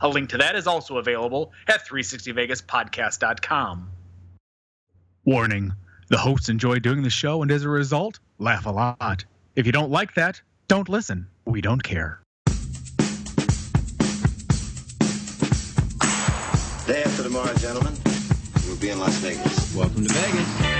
A link to that is also available at 360vegaspodcast.com. Warning the hosts enjoy doing the show and as a result, laugh a lot. If you don't like that, don't listen. We don't care. Day after tomorrow, gentlemen, we'll be in Las Vegas. Welcome to Vegas.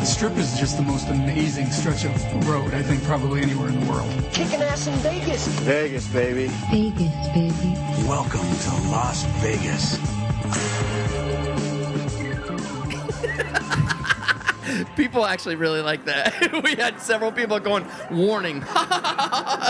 The strip is just the most amazing stretch of road, I think, probably anywhere in the world. Kicking ass in Vegas. Vegas, baby. Vegas, baby. Welcome to Las Vegas. People actually really like that. we had several people going, warning.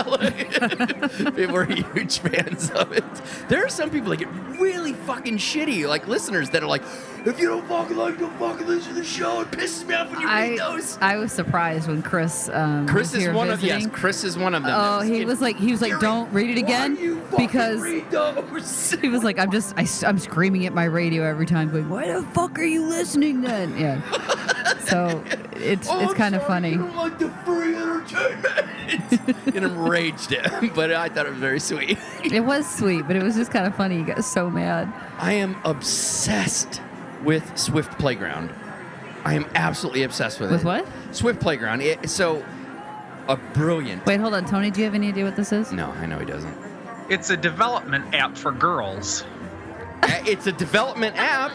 Like, people are huge fans of it. There are some people that get really fucking shitty, like listeners that are like, if you don't fucking like, don't fucking listen to the show. It pisses me off when you read I those. I was surprised when Chris um, Chris was is one of yes. Chris is one of them. Oh, he was like he was like, don't read it again because read those? he was like, I'm just I, am screaming at my radio every time, going, why the fuck are you listening then? Yeah. So it's Oh, it's kind of funny. You don't like the free entertainment. it enraged him, but I thought it was very sweet. It was sweet, but it was just kind of funny. He got so mad. I am obsessed with Swift Playground. I am absolutely obsessed with, With it. With what? Swift Playground. It, so, a brilliant. Wait, hold on, Tony. Do you have any idea what this is? No, I know he doesn't. It's a development app for girls. It's a development app.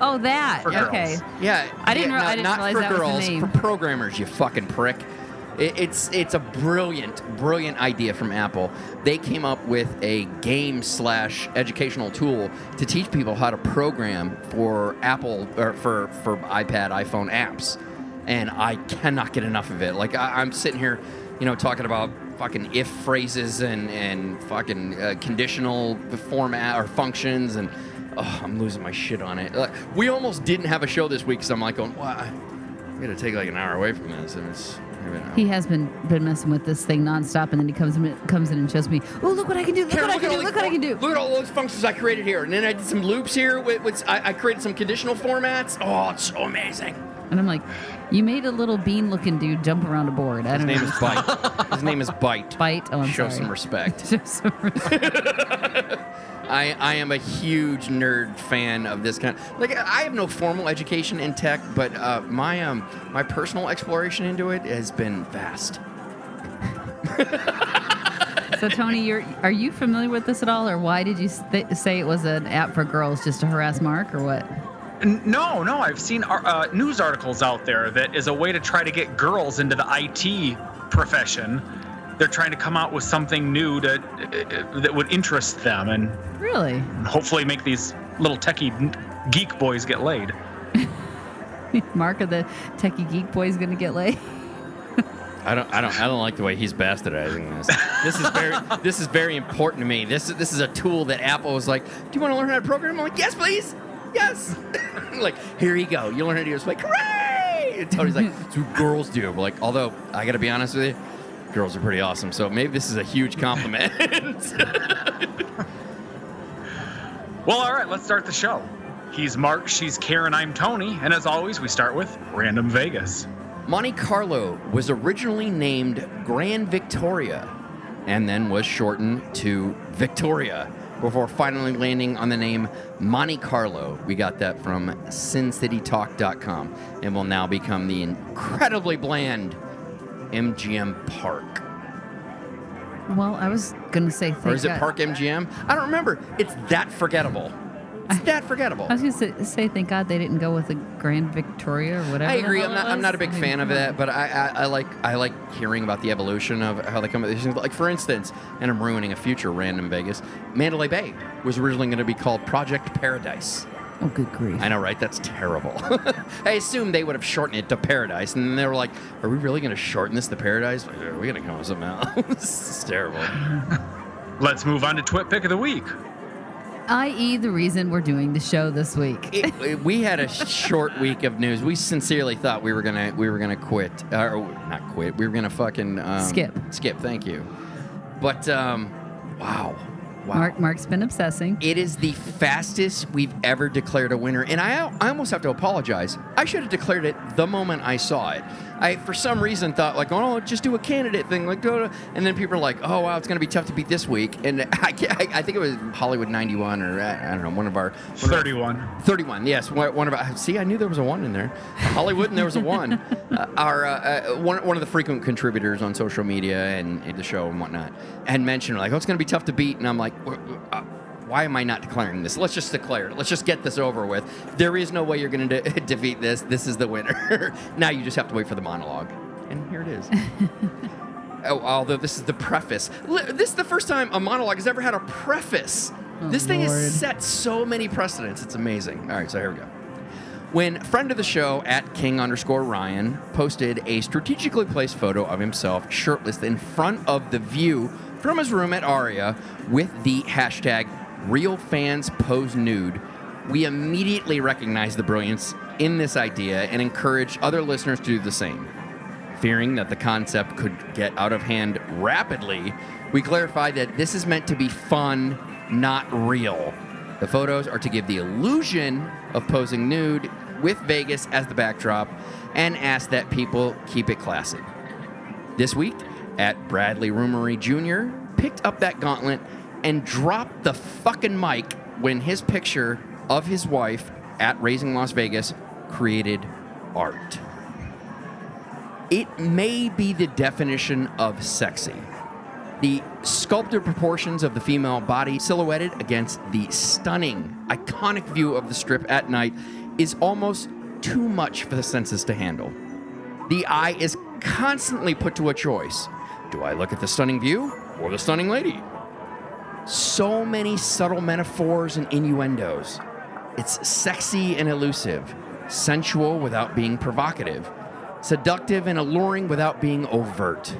Oh, that. For girls. okay. Yeah, I didn't yeah, no, I didn't not realize for that was the girls, name. for programmers. You fucking prick. It, it's it's a brilliant, brilliant idea from Apple. They came up with a game slash educational tool to teach people how to program for Apple or for for iPad, iPhone apps, and I cannot get enough of it. Like I, I'm sitting here, you know, talking about fucking if phrases and and fucking uh, conditional format or functions and. Oh, I'm losing my shit on it. Like, we almost didn't have a show this week, so I'm like going, "Wow, I'm gonna take like an hour away from this." And it's. He has been been messing with this thing nonstop, and then he comes in, comes in and shows me, "Oh, look what I can do! Look Karen, what I can do! Look what I can do!" Look at all those functions I created here, and then I did some loops here. With, with I, I created some conditional formats. Oh, it's so amazing. And I'm like, "You made a little bean-looking dude jump around a board." I His don't name know. is Byte. His name is Byte. Byte. Oh, I'm Show sorry. some respect. Show some respect. I, I am a huge nerd fan of this kind. Like I have no formal education in tech, but uh, my um my personal exploration into it has been vast. so, Tony, you're are you familiar with this at all, or why did you say it was an app for girls just to harass Mark, or what? N- No, no, I've seen uh, news articles out there that is a way to try to get girls into the IT profession. They're trying to come out with something new to uh, that would interest them and Really? hopefully make these little techie geek boys get laid. Mark of the techie geek boy is gonna get laid. I don't, I don't, I don't like the way he's bastardizing this. This is very, this is very important to me. This is, this is a tool that Apple was like, "Do you want to learn how to program?" I'm like, "Yes, please, yes." like, here you go. You learn how to do this. Like, hooray! And Tony's like, "It's what girls do." But like, although I got to be honest with you, girls are pretty awesome. So maybe this is a huge compliment. Well, all right, let's start the show. He's Mark, she's Karen, I'm Tony, and as always, we start with Random Vegas. Monte Carlo was originally named Grand Victoria and then was shortened to Victoria before finally landing on the name Monte Carlo. We got that from SinCityTalk.com and will now become the incredibly bland MGM Park. Well, I was gonna say. or is it God- Park MGM? I don't remember. It's that forgettable. It's that forgettable. I was gonna say, say, thank God they didn't go with the Grand Victoria or whatever. I agree. I'm not. I'm not a big I mean, fan of come that, but I, I, I like. I like hearing about the evolution of how they come up with these things. Like for instance, and I'm ruining a future random Vegas. Mandalay Bay was originally going to be called Project Paradise. Oh, good grief! I know, right? That's terrible. I assume they would have shortened it to Paradise, and they were like, "Are we really going to shorten this to Paradise? Like, Are we going to come up with something else?" it's terrible. Let's move on to Twit Pick of the Week. I.e., the reason we're doing the show this week. It- it- we had a short week of news. We sincerely thought we were gonna we were gonna quit, or not quit. We were gonna fucking um, Skip. Skip. Thank you. But um, wow, wow. Mark, Mark's been obsessing. It is the fastest we've ever declared a winner, and I, I almost have to apologize. I should have declared it the moment I saw it. I, for some reason, thought like, oh, just do a candidate thing, like, go and then people are like, oh, wow, it's going to be tough to beat this week, and I, I, I think it was Hollywood '91 or I don't know, one of our one of our- 31. 31, yes. One one of our, see, I knew there was a one in there. Hollywood, and there was a one. Uh, our uh, uh, one, one of the frequent contributors on social media and, and the show and whatnot had mentioned like, oh, it's going to be tough to beat, and I'm like, "Wh- wh- uh, why am I not declaring this? Let's just declare it. Let's just get this over with. There is no way you're going to de- defeat this. This is the winner. now you just have to wait for the monologue, and here it is. Oh, although this is the preface. This is the first time a monologue has ever had a preface. Oh, this thing Lord. has set so many precedents. It's amazing. All right, so here we go. When friend of the show at King underscore Ryan posted a strategically placed photo of himself shirtless in front of the view from his room at Aria with the hashtag real fans pose nude, we immediately recognized the brilliance in this idea and encouraged other listeners to do the same. Fearing that the concept could get out of hand rapidly, we clarified that this is meant to be fun, not real. The photos are to give the illusion of posing nude with Vegas as the backdrop and ask that people keep it classy. This week, at Bradley Rumery Jr. picked up that gauntlet and dropped the fucking mic when his picture of his wife at Raising Las Vegas created art. It may be the definition of sexy. The sculpted proportions of the female body silhouetted against the stunning, iconic view of the strip at night is almost too much for the senses to handle. The eye is constantly put to a choice. Do I look at the stunning view or the stunning lady? So many subtle metaphors and innuendos. It's sexy and elusive, sensual without being provocative, seductive and alluring without being overt.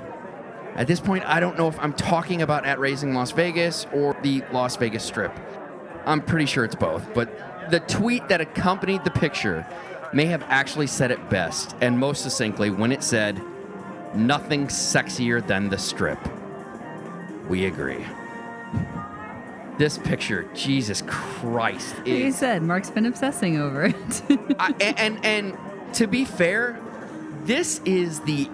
At this point, I don't know if I'm talking about at Raising Las Vegas or the Las Vegas Strip. I'm pretty sure it's both, but the tweet that accompanied the picture may have actually said it best and most succinctly when it said, Nothing sexier than the strip. We agree. This picture, Jesus Christ, Like you said, Mark's been obsessing over it. I, and, and and to be fair, this is the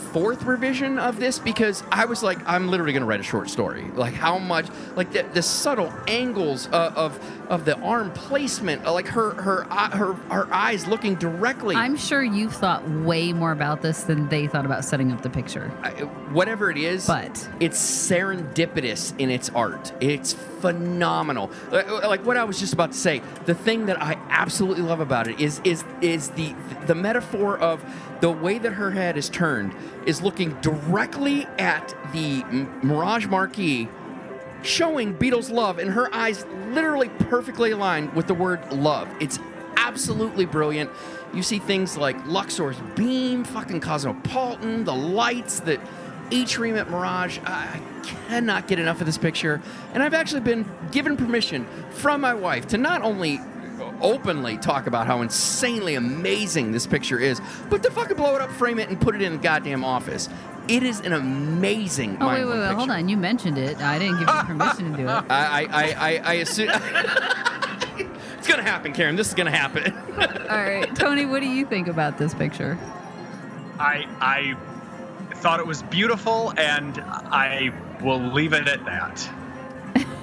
fourth revision of this because I was like, I'm literally going to write a short story. Like how much, like the, the subtle angles uh, of of the arm placement, uh, like her her eye- her her eyes looking directly. I'm sure you've thought way more about this than they thought about setting up the picture. I- whatever it is, But- it's serendipitous in its art. It's phenomenal. Uh, Like what I was just about to say, the thing that I absolutely love about it is is is the the metaphor of the way that her head is turned is looking directly at the Mirage marquee showing Beatles love and her eyes literally perfectly aligned with the word love. It's absolutely brilliant. You see things like Luxor's beam, fucking Cosmopolitan, the lights, the atrium at Mirage. I cannot get enough of this picture. And I've actually been given permission from my wife to not only openly talk about how insanely amazing this picture is, but to fucking blow it up, frame it, and put it in the goddamn office. It is an amazing. Oh, wait, wait, mind-blowing wait. Hold on. You mentioned it. I didn't give you permission to do it. I, I, I, I, I assume it's gonna happen, Karen. This is gonna happen. All right. Tony, what do you think about this picture? I I thought it was beautiful, and I will leave it at that.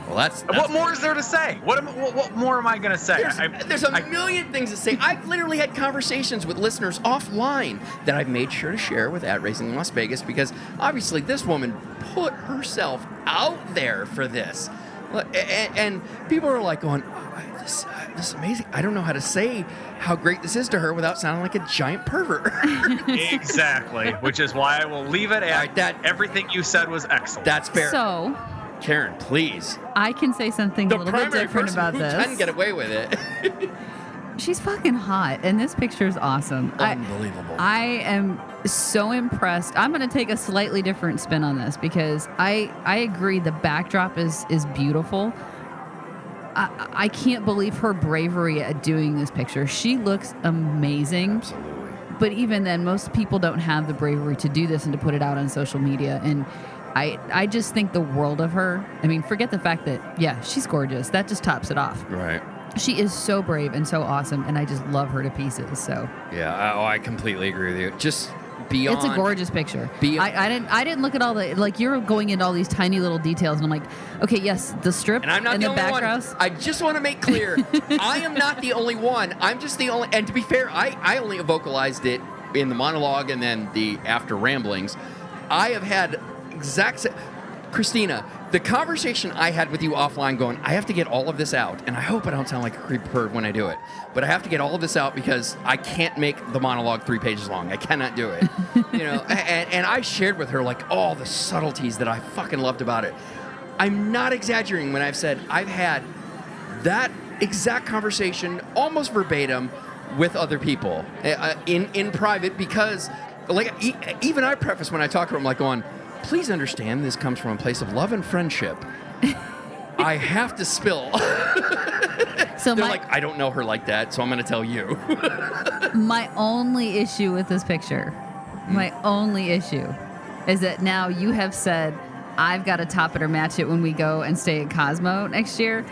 Well, that's, what more is there to say? What am, what, what more am I gonna say? There's, I, there's a I- million things to say. I've literally had conversations with listeners offline that I've made sure to share with at Racing Las Vegas because obviously this woman put herself out there for this. Like, a- a- And, people are like going, oh, this, uh, this is amazing. I don't know how to say how great this is to her without sounding like a giant pervert. exactly. Which is why I will leave it at All right, that- everything you said was excellent. That's fair. So Karen, please. I can say something The a little bit different about who this. can get away with it. She's fucking hot, and this picture is awesome. I- Unbelievable. I am so impressed. I'm going to take a slightly different spin on this because I I agree the backdrop is is beautiful. I, I can't believe her bravery at doing this picture. She looks amazing. Absolutely. But even then, most people don't have the bravery to do this and to put it out on social media. And I I just think the world of her. I mean, forget the fact that yeah, she's gorgeous. That just tops it off. Right. She is so brave and so awesome, and I just love her to pieces. So Yeah. I, oh, I completely agree with you. Just beyond. it's a gorgeous picture. Beyond- I, I didn't I didn't look at all the like you're going into all these tiny little details, and I'm like, okay, yes, the strip And I'm not and the the, only one. I just want to make clear, I am not the only one. I'm just the only. And to be fair, I I only vocalized it in the monologue and then the after ramblings. I have had exact. same. Christina, the conversation I had with you offline, going, I have to get all of this out, and I hope I don't sound like a creep perv when I do it, but I have to get all of this out because I can't make the monologue three pages long. I cannot do it, you know. And, and I shared with her like all the subtleties that I fucking loved about it. I'm not exaggerating when I've said I've had that exact conversation almost verbatim with other people uh, uh, in in private because like e- even I preface when I talk to them like going please understand this comes from a place of love and friendship. I have to spill. So they're my like I don't know her like that so I'm going to tell you. My only issue with this picture, hmm. my only issue, is that now you have said I've got to top it or match it when we go and stay at Cosmo next year.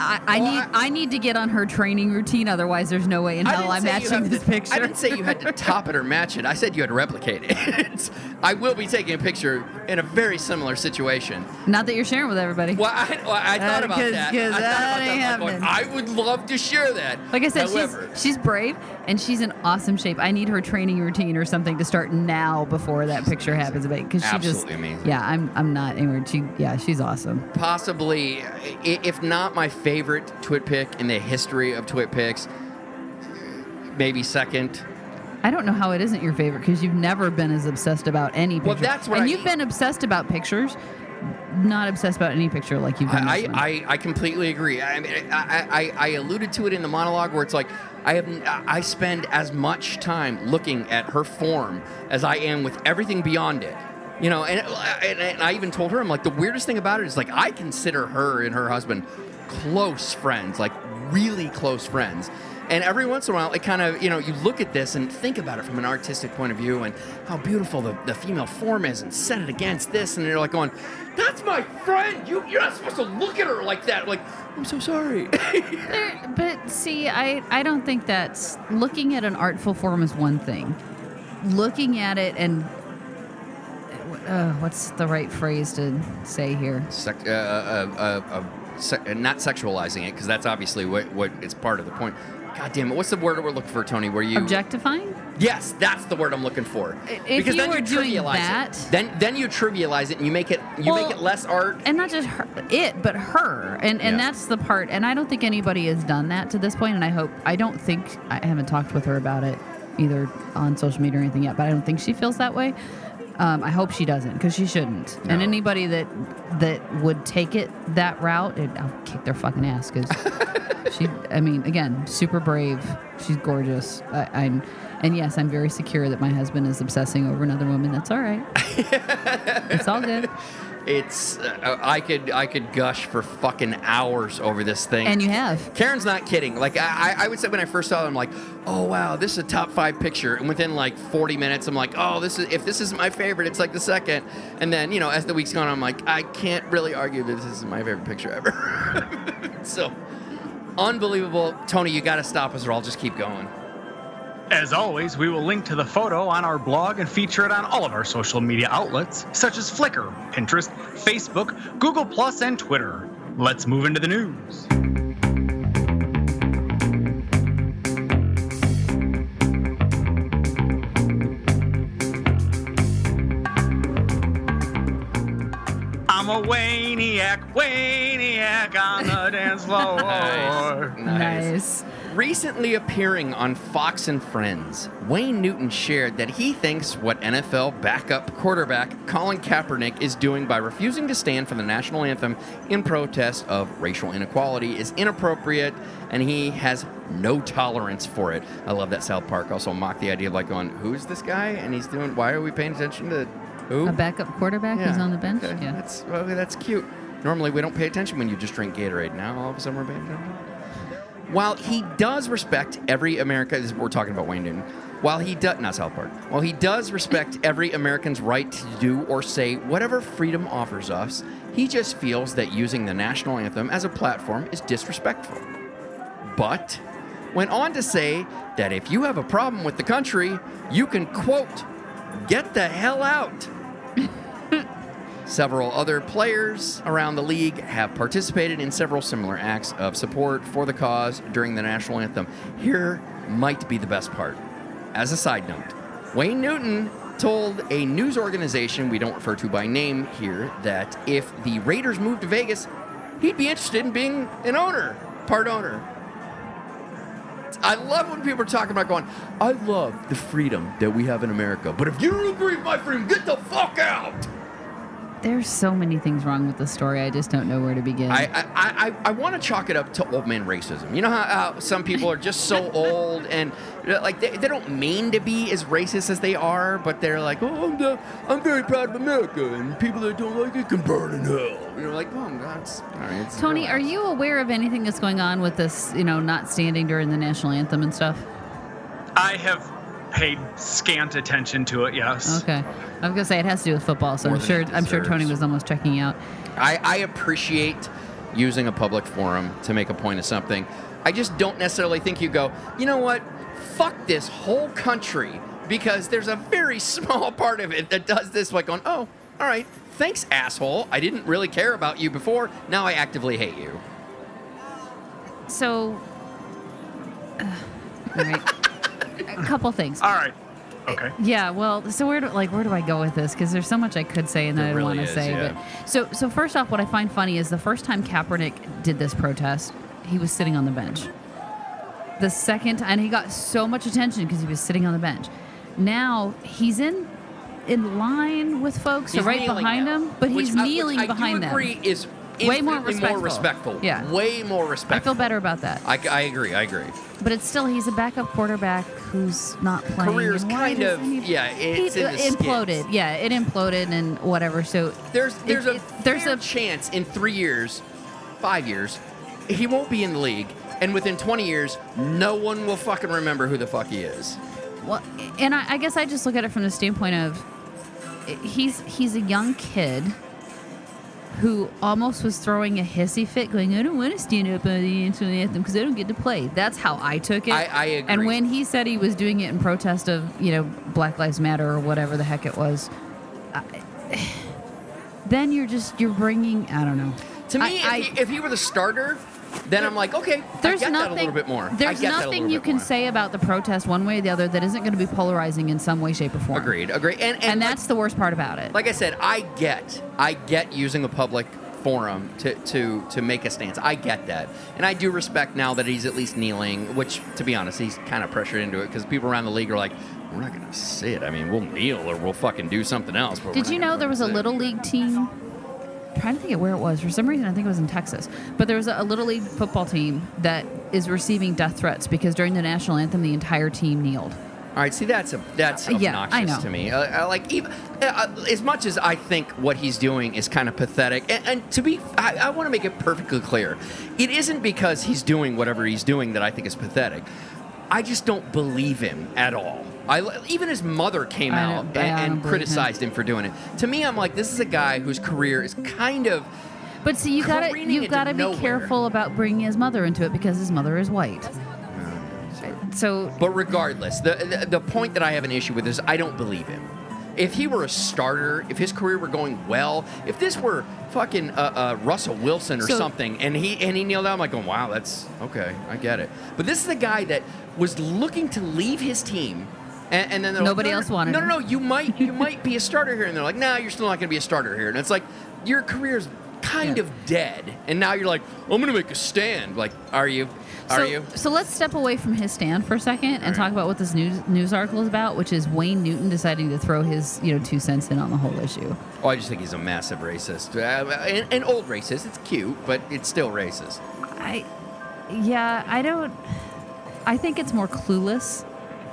I, I Well, need I- I, need to get on her training routine, otherwise there's no way in hell I'm matching this to- picture. I didn't say you had to top it or match it. I said you had to replicate it. I will be taking a picture in a very similar situation. Not that you're sharing with everybody. Well, I, well, I thought Uh, about 'cause- that. I thought that about that. Going. I would love to share that. Like I said, However, she's she's brave and she's in awesome shape. I need her training routine or something to start now before that picture happens. Because she just amazing. yeah, I'm I'm not anywhere. She yeah, she's awesome. possibly, if not my favorite Twitpic in the history of Twitpics, maybe second. I don't know how it isn't your favorite because you've never been as obsessed about any picture. Well, that's what and I you've mean. been obsessed about pictures, not obsessed about any picture like you've been. I. I, I, completely agree. I, mean, I, I, I alluded to it in the monologue where it's like I have I spend as much time looking at her form as I am with everything beyond it. You know, and, and, and I even told her I'm like the weirdest thing about it is like I consider her and her husband close friends, like really close friends. And every once in a while, it kind of, you know, you look at this and think about it from an artistic point of view and how beautiful the, the female form is and set it against this. And you're like going, that's my friend. You, you're not supposed to look at her like that. Like, I'm so sorry. There- but see, I I don't think that's looking at an artful form is one thing. Looking at it and uh, what's the right phrase to say here? Sec- uh, uh, uh, uh, se- not sexualizing it, because that's obviously what, what it's part of the point. God damn it. What's the word we're looking for, Tony? Where you. Objectifying? Yes, that's the word I'm looking for. If because you then were you doing trivialize that- it. Then then you trivialize it and you make it you make it less art. and not just her, it, but her, and and Yeah. that's the part. And I don't think anybody has done that to this point. And I hope I don't think I haven't talked with her about it either on social media or anything yet. But I don't think she feels that way. Um, I hope she doesn't because she shouldn't. And anybody that that would take it that route, it, I'll kick their fucking ass because she. I mean, again, super brave. She's gorgeous. I, I'm. And yes, I'm very secure that my husband is obsessing over another woman. That's all right. it's all good. It's uh, I could I could gush for fucking hours over this thing. And you have. Karen's not kidding. Like I, I- would say when I first saw it, I'm like, oh wow, this is a top five picture. And within like 40 minutes, I'm like, oh, this is if this isn't my favorite, it's like the second. And then you know, as the weeks gone, on, I'm like, I can't really argue that this is my favorite picture ever. so unbelievable, Tony. You got to stop us, or I'll just keep going. As always, we will link to the photo on our blog and feature it on all of our social media outlets, such as Flickr, Pinterest, Facebook, Google, and Twitter. Let's move into the news. I'm a Wayniac, Wayniac on the dance floor. Nice. Nice. Recently appearing on Fox and Friends, Wayne Newton shared that he thinks what NFL backup quarterback Colin Kaepernick is doing by refusing to stand for the national anthem in protest of racial inequality is inappropriate and he has no tolerance for it. I love that South Park also mocked the idea of like going, who's this guy? And he's doing, why are we paying attention to who? A backup quarterback who's on the bench. Okay, Yeah. That's, well, that's cute. Normally we don't pay attention when you just drink Gatorade. Now all of a sudden we're paying attention. While he does respect every American, we're talking about Wayne Newton. While he does not South Park, while he does respect every American's right to do or say whatever freedom offers us, he just feels that using the national anthem as a platform is disrespectful. But went on to say that if you have a problem with the country, you can quote, "Get the hell out." Several other players around the league have participated in several similar acts of support for the cause during the national anthem. Here might be the best part. As a side note, Wayne Newton told a news organization we don't refer to by name here that if the Raiders moved to Vegas, he'd be interested in being an owner, part owner. I love when people are talking about going, I love the freedom that we have in America, but if you don't agree with my freedom, get the fuck out. There's so many things wrong with the story. I just don't know where to begin. I I, I, I want to chalk it up to old man racism. You know how, how some people are just so old and like they, they don't mean to be as racist as they are, but they're like, oh, I'm, the, I'm very proud of America, and people that don't like it can burn in hell. And you're like, oh, that's all right. Tony, are you aware of anything that's going on with this, you know, not standing during the national anthem and stuff? I have paid scant attention to it. Yes. Okay. I was gonna say it has to do with football, so More I'm sure I'm sure Tony was almost checking out. I, I appreciate using a public forum to make a point of something. I just don't necessarily think you go, you know what? Fuck this whole country because there's a very small part of it that does this, like going, oh, all right, thanks, asshole. I didn't really care about you before. Now I actively hate you. So, uh, all right, a couple things. All right. Okay. Yeah, well, so where do like where do I go with this? Because there's so much I could say and that There I don't really want to say. yeah. But so so first off, what I find funny is the first time Kaepernick did this protest, he was sitting on the bench. The second, and he got so much attention because he was sitting on the bench. Now he's in in line with folks, so He's right behind now, him, but which he's I- which kneeling I behind do them. agree is Way more respectful. respectful. Yeah. Way more respectful. I feel better about that. I, I agree. I agree. But it's still he's a backup quarterback who's not playing. Career's and why kind of- yeah, it's he in the skids. imploded. Yeah, it imploded and whatever. So There's there's it- a it- there's a chance in three years, five years, he won't be in the league, and within 20 years, no one will fucking remember who the fuck he is. well, and I, I guess I just look at it from the standpoint of he's he's a young kid who almost was throwing a hissy fit, going, "I don't want to stand up on the national anthem because I don't get to play." That's how I took it. I- I agree. And when he said he was doing it in protest of you know Black Lives Matter or whatever the heck it was, I, then you're just you're bringing I don't know. To me, I- if, he, if he were the starter, then I'm like, okay, there's I get nothing. that a little bit more. I There's get that a nothing you can more. say about the protest one way or the other that isn't going to be polarizing in some way, shape, or form. Agreed, agreed. And, and, And like- that's the worst part about it. like I said, I get, I get using a public forum to, to, to make a stance. I get that. And I do respect now that he's at least kneeling, which, to be honest, he's kind of pressured into it because people around the league are like, we're not going to sit. I mean, we'll kneel or we'll fucking do something else. Did you know there was a sit." little league team? Trying to think of where it was. For some reason, I think it was in Texas. But there was a, a little league football team that is receiving death threats because during the national anthem, the entire team kneeled. All right, see that's a that's Uh, yeah, obnoxious I know. to me. Uh, uh, like even uh, uh, as much as I think what he's doing is kind of pathetic, and, and to be, I, I want to make it perfectly clear, it isn't because he's doing whatever he's doing that I think is pathetic. I just don't believe him at all. I even his mother came out and, and believe him. criticized him for doing it. To me, I'm like, this is a guy whose career is kind of But see, you gotta, you've got to be nowhere. careful about bringing his mother into it because his mother is white. So But regardless, the, the the point that I have an issue with is I don't believe him. If he were a starter, if his career were going well, if this were fucking uh, uh, Russell Wilson or So- something, and he and he kneeled down, I'm like, going, wow, that's okay, I get it. But this is a guy that was looking to leave his team And, and then Nobody like, no, else no, wanted No, no, no. You might, you might be a starter here, and they're like, nah, you're still not going to be a starter here. And it's like your career's kind Yeah. of dead, and now you're like, I'm going to make a stand. Like, are you? Are so, you? So let's step away from his stand for a second and right. talk about what this news news article is about, which is Wayne Newton deciding to throw his you know two cents in on the whole issue. Oh, I just think he's a massive racist, uh, an, an old racist. It's cute, but it's still racist. I, yeah, I don't. I think it's more clueless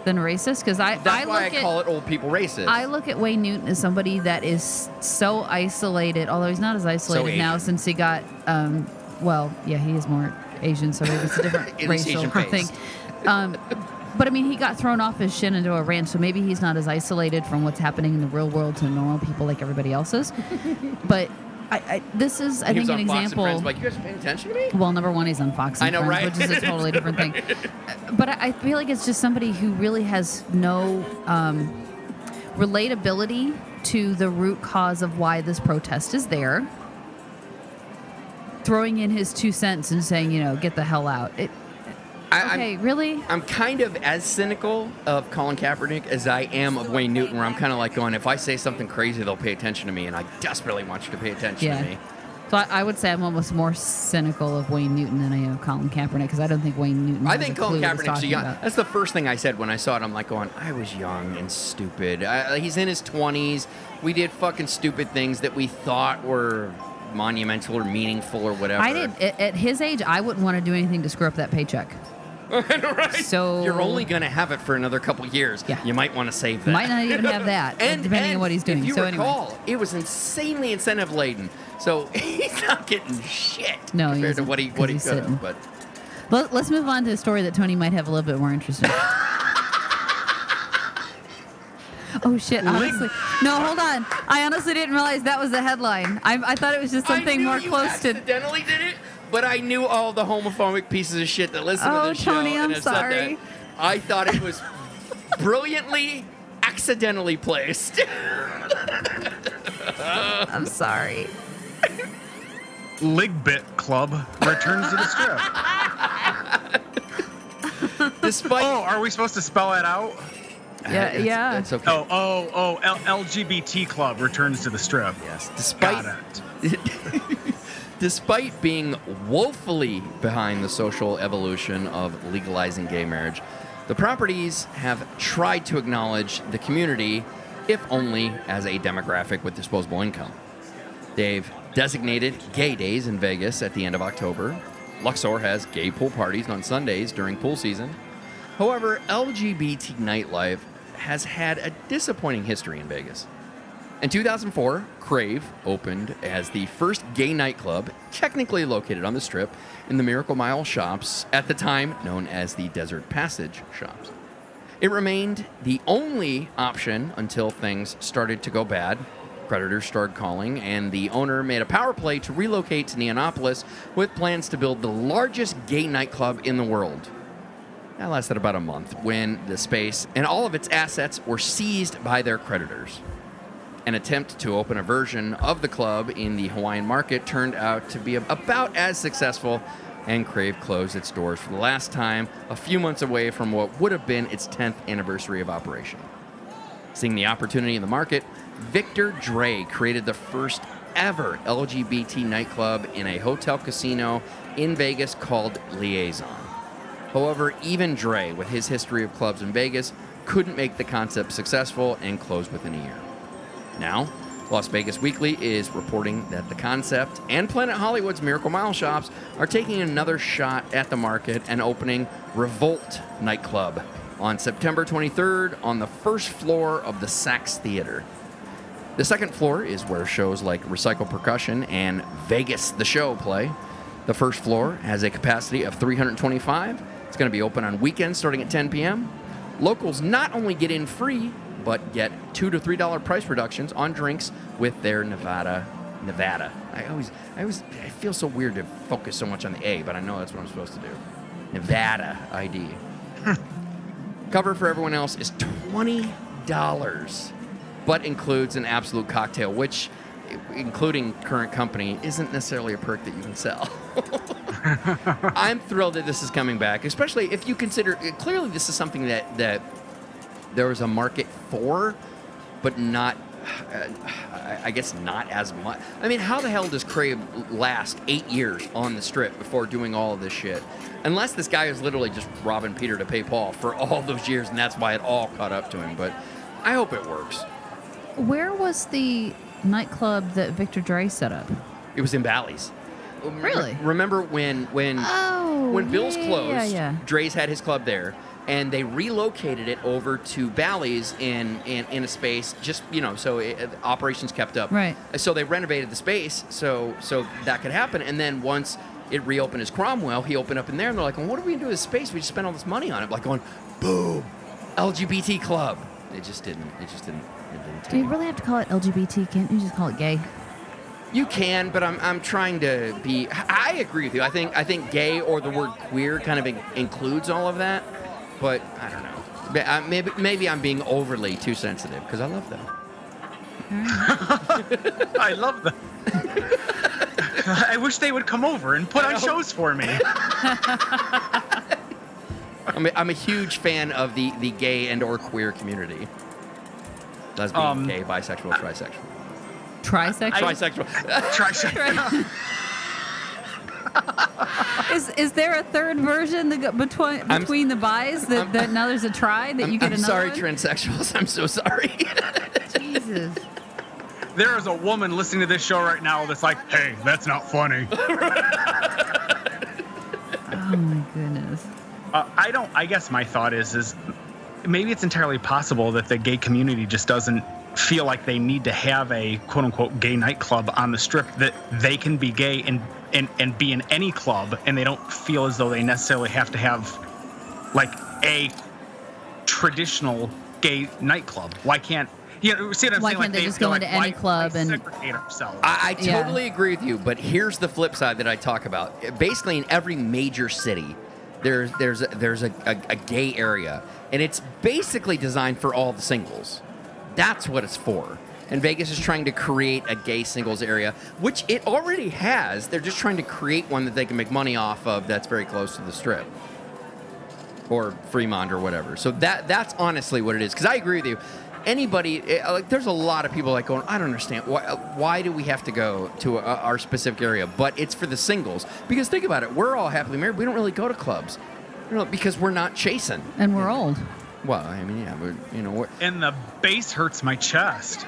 than racist because I That's I why I at call it old people racist. I look at Wayne Newton as somebody that is so isolated, although he's not as isolated now since he got. Um, well, yeah, he is more Asian, so maybe it's a different least racial thing. Um, but I mean, he got thrown off his Shenandoah ranch, so maybe he's not as isolated from what's happening in the real world to normal people like everybody else is. but I, I, this is, I think, an on Fox and example. Friends, like, you guys paying attention to me? Well, number one, he's on Fox. And I know, Friends, right? Which is a totally different thing. But I I feel like it's just somebody who really has no um, relatability to the root cause of why this protest is there. Throwing in his two cents and saying, you know, get the hell out. It, I, I'm- okay, really? I'm kind of as cynical of Colin Kaepernick as I am of Wayne Newton, where I'm kind of like going, if I say something crazy, they'll pay attention to me, and I desperately want you to pay attention Yeah. to me. So I, I would say I'm almost more cynical of Wayne Newton than I am of Colin Kaepernick because I don't think Wayne Newton. I think Colin Kaepernick's young. about. That's the first thing I said when I saw it. I'm like going, I was young and stupid. I, he's in his 20s. We did fucking stupid things that we thought were monumental or meaningful or whatever. I did at his age. I wouldn't want to do anything to screw up that paycheck. right? So You're only going to have it for another couple years. Yeah. You might want to save that. Might not even have that, and, depending and on what he's doing. If you so anyway, it was insanely incentive laden. So he's not getting shit No, compared to what he what he he's could have. But Let, us move on to a story that Tony might have a little bit more interest in. oh shit! Honestly, no, hold on. I honestly didn't realize that was the headline. I, I thought it was just something more close to. accidentally did it, but I knew all the homophobic pieces of shit that listen Oh, to this show. Tony, and I'm have said that. sorry. I thought it was brilliantly, accidentally placed. I'm sorry. Ligbit Club returns to the strip. Despite Oh, are we supposed to spell it out? Uh, yeah, That's- yeah. that's okay. Oh, oh, oh, L- LGBT Club returns to the strip. Yes, despite Got it. Despite being woefully behind the social evolution of legalizing gay marriage, the properties have tried to acknowledge the community, if only as a demographic with disposable income. They've designated gay days in Vegas at the end of October. Luxor has gay pool parties on Sundays during pool season. However, LGBT nightlife has had a disappointing history in Vegas. In 2004, Crave opened as the first gay nightclub, technically located on the strip, in the Miracle Mile shops, at the time known as the Desert Passage shops. It remained the only option until things started to go bad. Creditors started calling, and the owner made a power play to relocate to Neonopolis with plans to build the largest gay nightclub in the world. That lasted about a month when the space and all of its assets were seized by their creditors. An attempt to open a version of the club in the Hawaiian market turned out to be about as successful, and Crave closed its doors for the last time, a few months away from what would have been its 10th anniversary of operation. Seeing the opportunity in the market, Victor Drai created the first ever LGBT nightclub in a hotel casino in Vegas called Liaison. However, even Drai, with his history of clubs in Vegas, couldn't make the concept successful and closed within a year. Now, Las Vegas Weekly is reporting that the concept and Planet Hollywood's Miracle Mile shops are taking another shot at the market and opening Revolt Nightclub on September 23rd on the first floor of the Saxe Theater. The second floor is where shows like Recycle Percussion and Vegas the Show play. The first floor has a capacity of 325. It's going to be open on weekends starting at 10 p.m. Locals not only get in free, but get two to three dollar price reductions on drinks with their Nevada. Nevada. I always, I always, I feel so weird to focus so much on the A, but I know that's what I'm supposed to do. Nevada ID. Cover for everyone else is twenty dollars, but includes an Absolut cocktail, which, including current company, isn't necessarily a perk that you can sell. I'm thrilled that this is coming back, especially if you consider clearly this is something that that there was a market for, but not. Uh, I- guess not as much. I mean, how the hell does Crave last eight years on the strip before doing all of this shit? Unless this guy is literally just robbing Peter to pay Paul for all those years, and that's why it all caught up to him. But I hope it works. Where was the nightclub that Victor Drai set up? It was in Bally's. Really? Remember when when Oh, when Bill's yeah, closed? yeah, yeah. Drai's had his club there, and they relocated it over to Bally's in in, in a space just you know so it, operations kept up. Right. So they renovated the space so so that could happen, and then once. It reopened as Cromwell. He opened up in there, and they're like, well, "What are we gonna do with this space? We just spent all this money on it." Like going, "Boom, LGBT club." It just didn't. It just didn't. It didn't Do you really have to call it LGBT? Can't you just call it gay? You can, but I'm, I'm trying to be. I agree with you. I think I think gay or the word queer kind of in- includes all of that, but I don't know. Uh, Maybe maybe I'm being overly too sensitive because I love them. I love them. I wish they would come over and put on shows for me. I'm a, I'm a huge fan of the, the gay and or queer community. Lesbian, Um, gay, bisexual, trisexual. Trisexual? Trisexual. Try is is there a third version that go between I'm- between the buys that, that now there's a try that I'm, you get I'm another sorry, one? transsexuals. I'm so sorry. Jesus. There is a woman listening to this show right now that's like, "Hey, that's not funny." Oh my goodness. Uh, I don't. I guess my thought is, is maybe it's entirely possible that the gay community just doesn't feel like they need to have a quote unquote gay nightclub on the strip. That they can be gay and and and be in any club, and they don't feel as though they necessarily have to have like a traditional gay nightclub. Why can't you know? See what I'm Why saying? can't they like just go feel into any club and- segregate ourselves? I, I Yeah. totally agree with you, but here's the flip side that I talk about. Basically, in every major city, there's there's a, there's a, a, a gay area, and it's basically designed for all the singles. That's what it's for. And Vegas is trying to create a gay singles area, which it already has. They're just trying to create one that they can make money off of. That's very close to the strip or Fremont or whatever. So that that's honestly what it is. Because I agree with you. Anybody, eh, uh, like, there's a lot of people like going, I don't understand why. Uh, why do we have to go to a, our specific area? But it's for the singles. Because think about it, we're all happily married. We don't really go to clubs, you know, because we're not chasing. And we're old. Well, I mean, yeah, we're you know, we're, and the bass hurts my chest.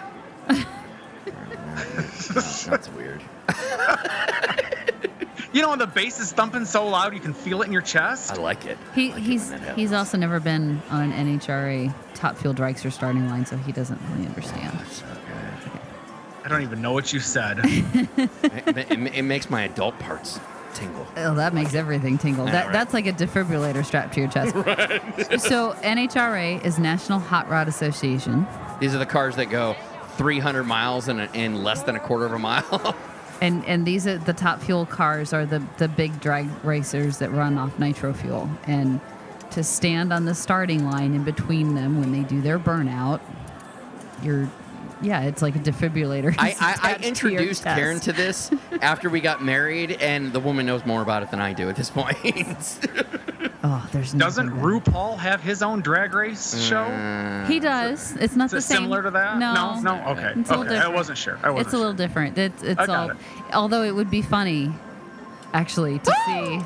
That's weird. You know when the bass is thumping so loud you can feel it in your chest? I like it. He I like he's when that he's also never been on an NHRA top fuel dragster starting line, so he doesn't really understand. Oh, that's okay. I don't even know what you said. it, it, it makes my adult parts tingle. Oh, that makes everything tingle. Yeah, that right. that's like a defibrillator strapped to your chest. So NHRA is National Hot Rod Association, These are the cars that go 300 miles in, a, in less than a quarter of a mile. and and these are the top fuel cars are the the big drag racers that run off nitro fuel. And to stand on the starting line in between them when they do their burnout, you're yeah, it's like a defibrillator. I, I, I attached to introduced. Karen to this after we got married, and the woman knows more about it than I do at this point. Oh, there's Doesn't nothing RuPaul have his own drag race show? Uh, He does. It's not Is the it same. similar to that? No, no, no? Okay, It's a little okay. I different. wasn't sure. I wasn't It's a little sure. different. It's it's I got all. it. Although it would be funny, actually, to see.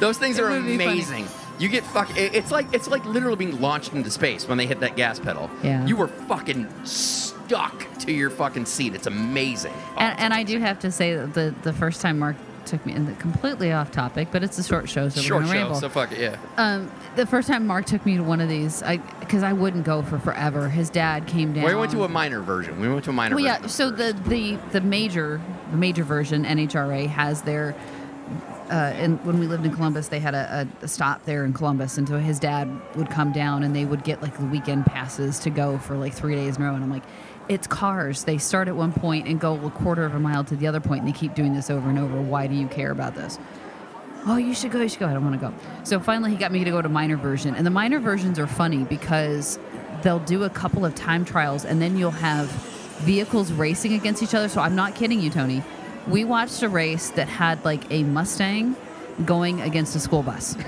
Those things It are would funny. amazing. You get fuck. It's like it's like literally being launched into space when they hit that gas pedal. Yeah. You were fucking stuck to your fucking seat. It's amazing. Oh, And, it's and I do have to say that the the first time Mark took me, and completely off topic, but it's a short show, so short we're show. gonna ramble. So fuck it. Yeah. um, the first time Mark took me to one of these, I because I wouldn't go for forever. His dad came down. We went to a minor version. We went to a minor. Well, version yeah. So the the the major the major version NHRA has their. Uh, and when we lived in Columbus, they had a, a, stop there in Columbus, and so his dad would come down, and they would get like the weekend passes to go for like three days in a row. And I'm like, it's cars. They start at one point and go a quarter of a mile to the other point, and they keep doing this over and over. Why do you care about this? oh, you should go, you should go. I don't want to go. So finally, he got me to go to minor version. And the minor versions are funny because they'll do a couple of time trials and then you'll have vehicles racing against each other. So I'm not kidding you, Tony. We watched a race that had like a Mustang going against a school bus.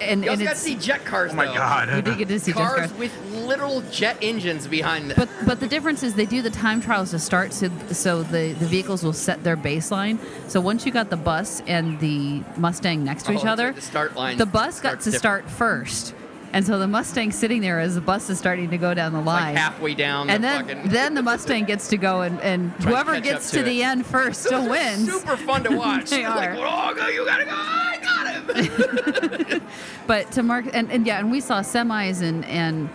and, You and also got to it's see jet cars. Oh my though. god. we did get to see jet Cars cars. with literal jet engines behind them. But but the difference is they do the time trials to start, so so the the vehicles will set their baseline. So once you got the bus and the Mustang next to Oh, each that's other, right, the start line the bus got starts to different. start first, and so the Mustang's sitting there as the bus is starting to go down the It's like line. halfway down. and the then fucking, then the Mustang gets to go and, and whoever gets to to the end first still are wins. Super fun to watch. They It's like, oh, go, you gotta go. I got him. But to mark and, and yeah, and we saw semis and and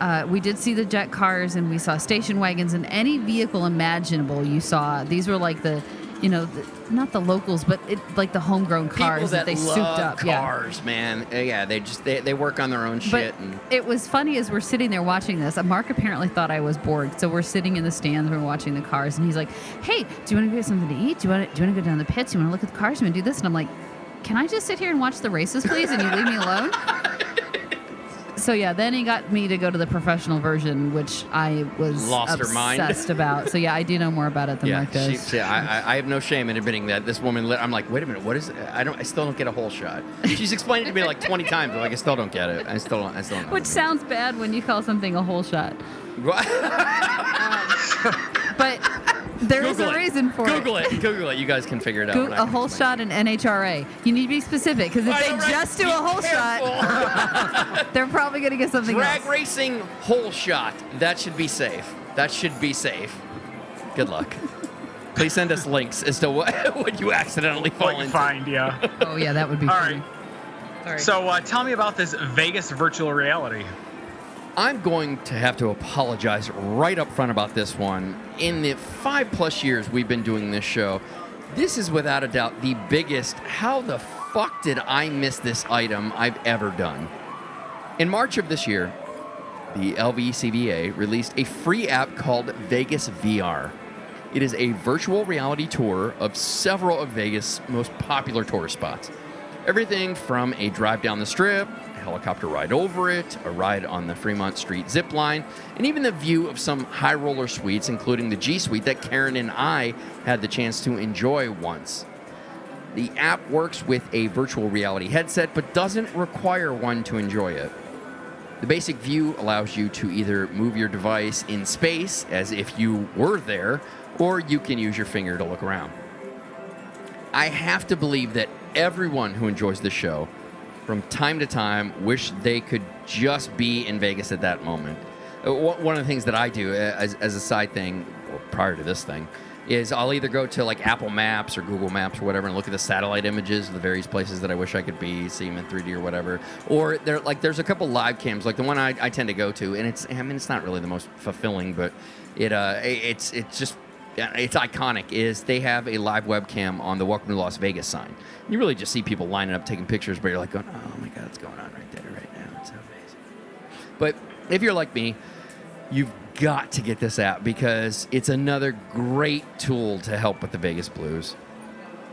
uh, we did see the jet cars and we saw station wagons and any vehicle imaginable you saw. These were like the, you know, the, not the locals, but it, like the homegrown cars People that, they souped up. Yeah. cars, man. Uh, Yeah, they just they, they work on their own But shit. And it was funny as we're sitting there watching this. uh, Mark apparently thought I was bored, so we're sitting in the stands, we're watching the cars, and he's like, "Hey, do you want to get something to eat? Do you want to, do you want to go down the pits? Do you want to look at the cars? Do you want to do this?" And I'm like, "Can I just sit here and watch the races, please, and you leave me alone?" So yeah, then he got me to go to the professional version, which I was Lost her mind. obsessed about. So yeah, I do know more about it than yeah, Mark does. she- I, I- I have no shame in admitting that this woman. Lit, I'm like, wait a minute, what is? It? I don't. I still don't get a hole shot. She's explained it to me like 20 times. but like, I still don't get it. I still don't. I still don't. Which sounds bad when you call something a hole shot, What? Um, but there is Google a it. reason for Google it. Google it. Google it. You guys can figure it out. Go- when I a can hole shot in NHRA. You need to be specific because if I they right? just do a hole shot, they're probably going to get something Drag else. racing hole shot. That should be safe. That should be safe. Good luck. Please send us links as to what, what you accidentally fall What you into. find, yeah. Oh yeah, that would be All funny. right. Sorry. So uh, tell me about this Vegas virtual reality. I'm going to have to apologize right up front about this one. In the five plus years we've been doing this show, this is without a doubt the biggest how the fuck did I miss this item I've ever done. In March of this year, the LVCVA released a free app called Vegas VR. It is a virtual reality tour of several of Vegas' most popular tourist spots. Everything from a drive down the strip, helicopter ride over it, a ride on the Fremont Street zip line, and even the view of some high roller suites, including the G Suite that Karen and I had the chance to enjoy once. The app works with a virtual reality headset but doesn't require one to enjoy it. The basic view allows you to either move your device in space as if you were there, or you can use your finger to look around. I have to believe that everyone who enjoys the show from time to time wish they could just be in Vegas at that moment. Uh, One of the things that I do uh, as, as a side thing, or prior to this thing, is I'll either go to like Apple Maps or Google Maps or whatever and look at the satellite images of the various places that I wish I could be, see them in 3D or whatever. Or there, like, there's a couple live cams, like the one I, I tend to go to, and it's, I mean, it's not really the most fulfilling, but it uh, it's it's just it's iconic is they have a live webcam on the welcome to las vegas sign. You really just see people lining up taking pictures but you're like going oh my god what's going on right there right now. It's amazing. But if you're like me you've got to get this app because it's another great tool to help with the vegas blues.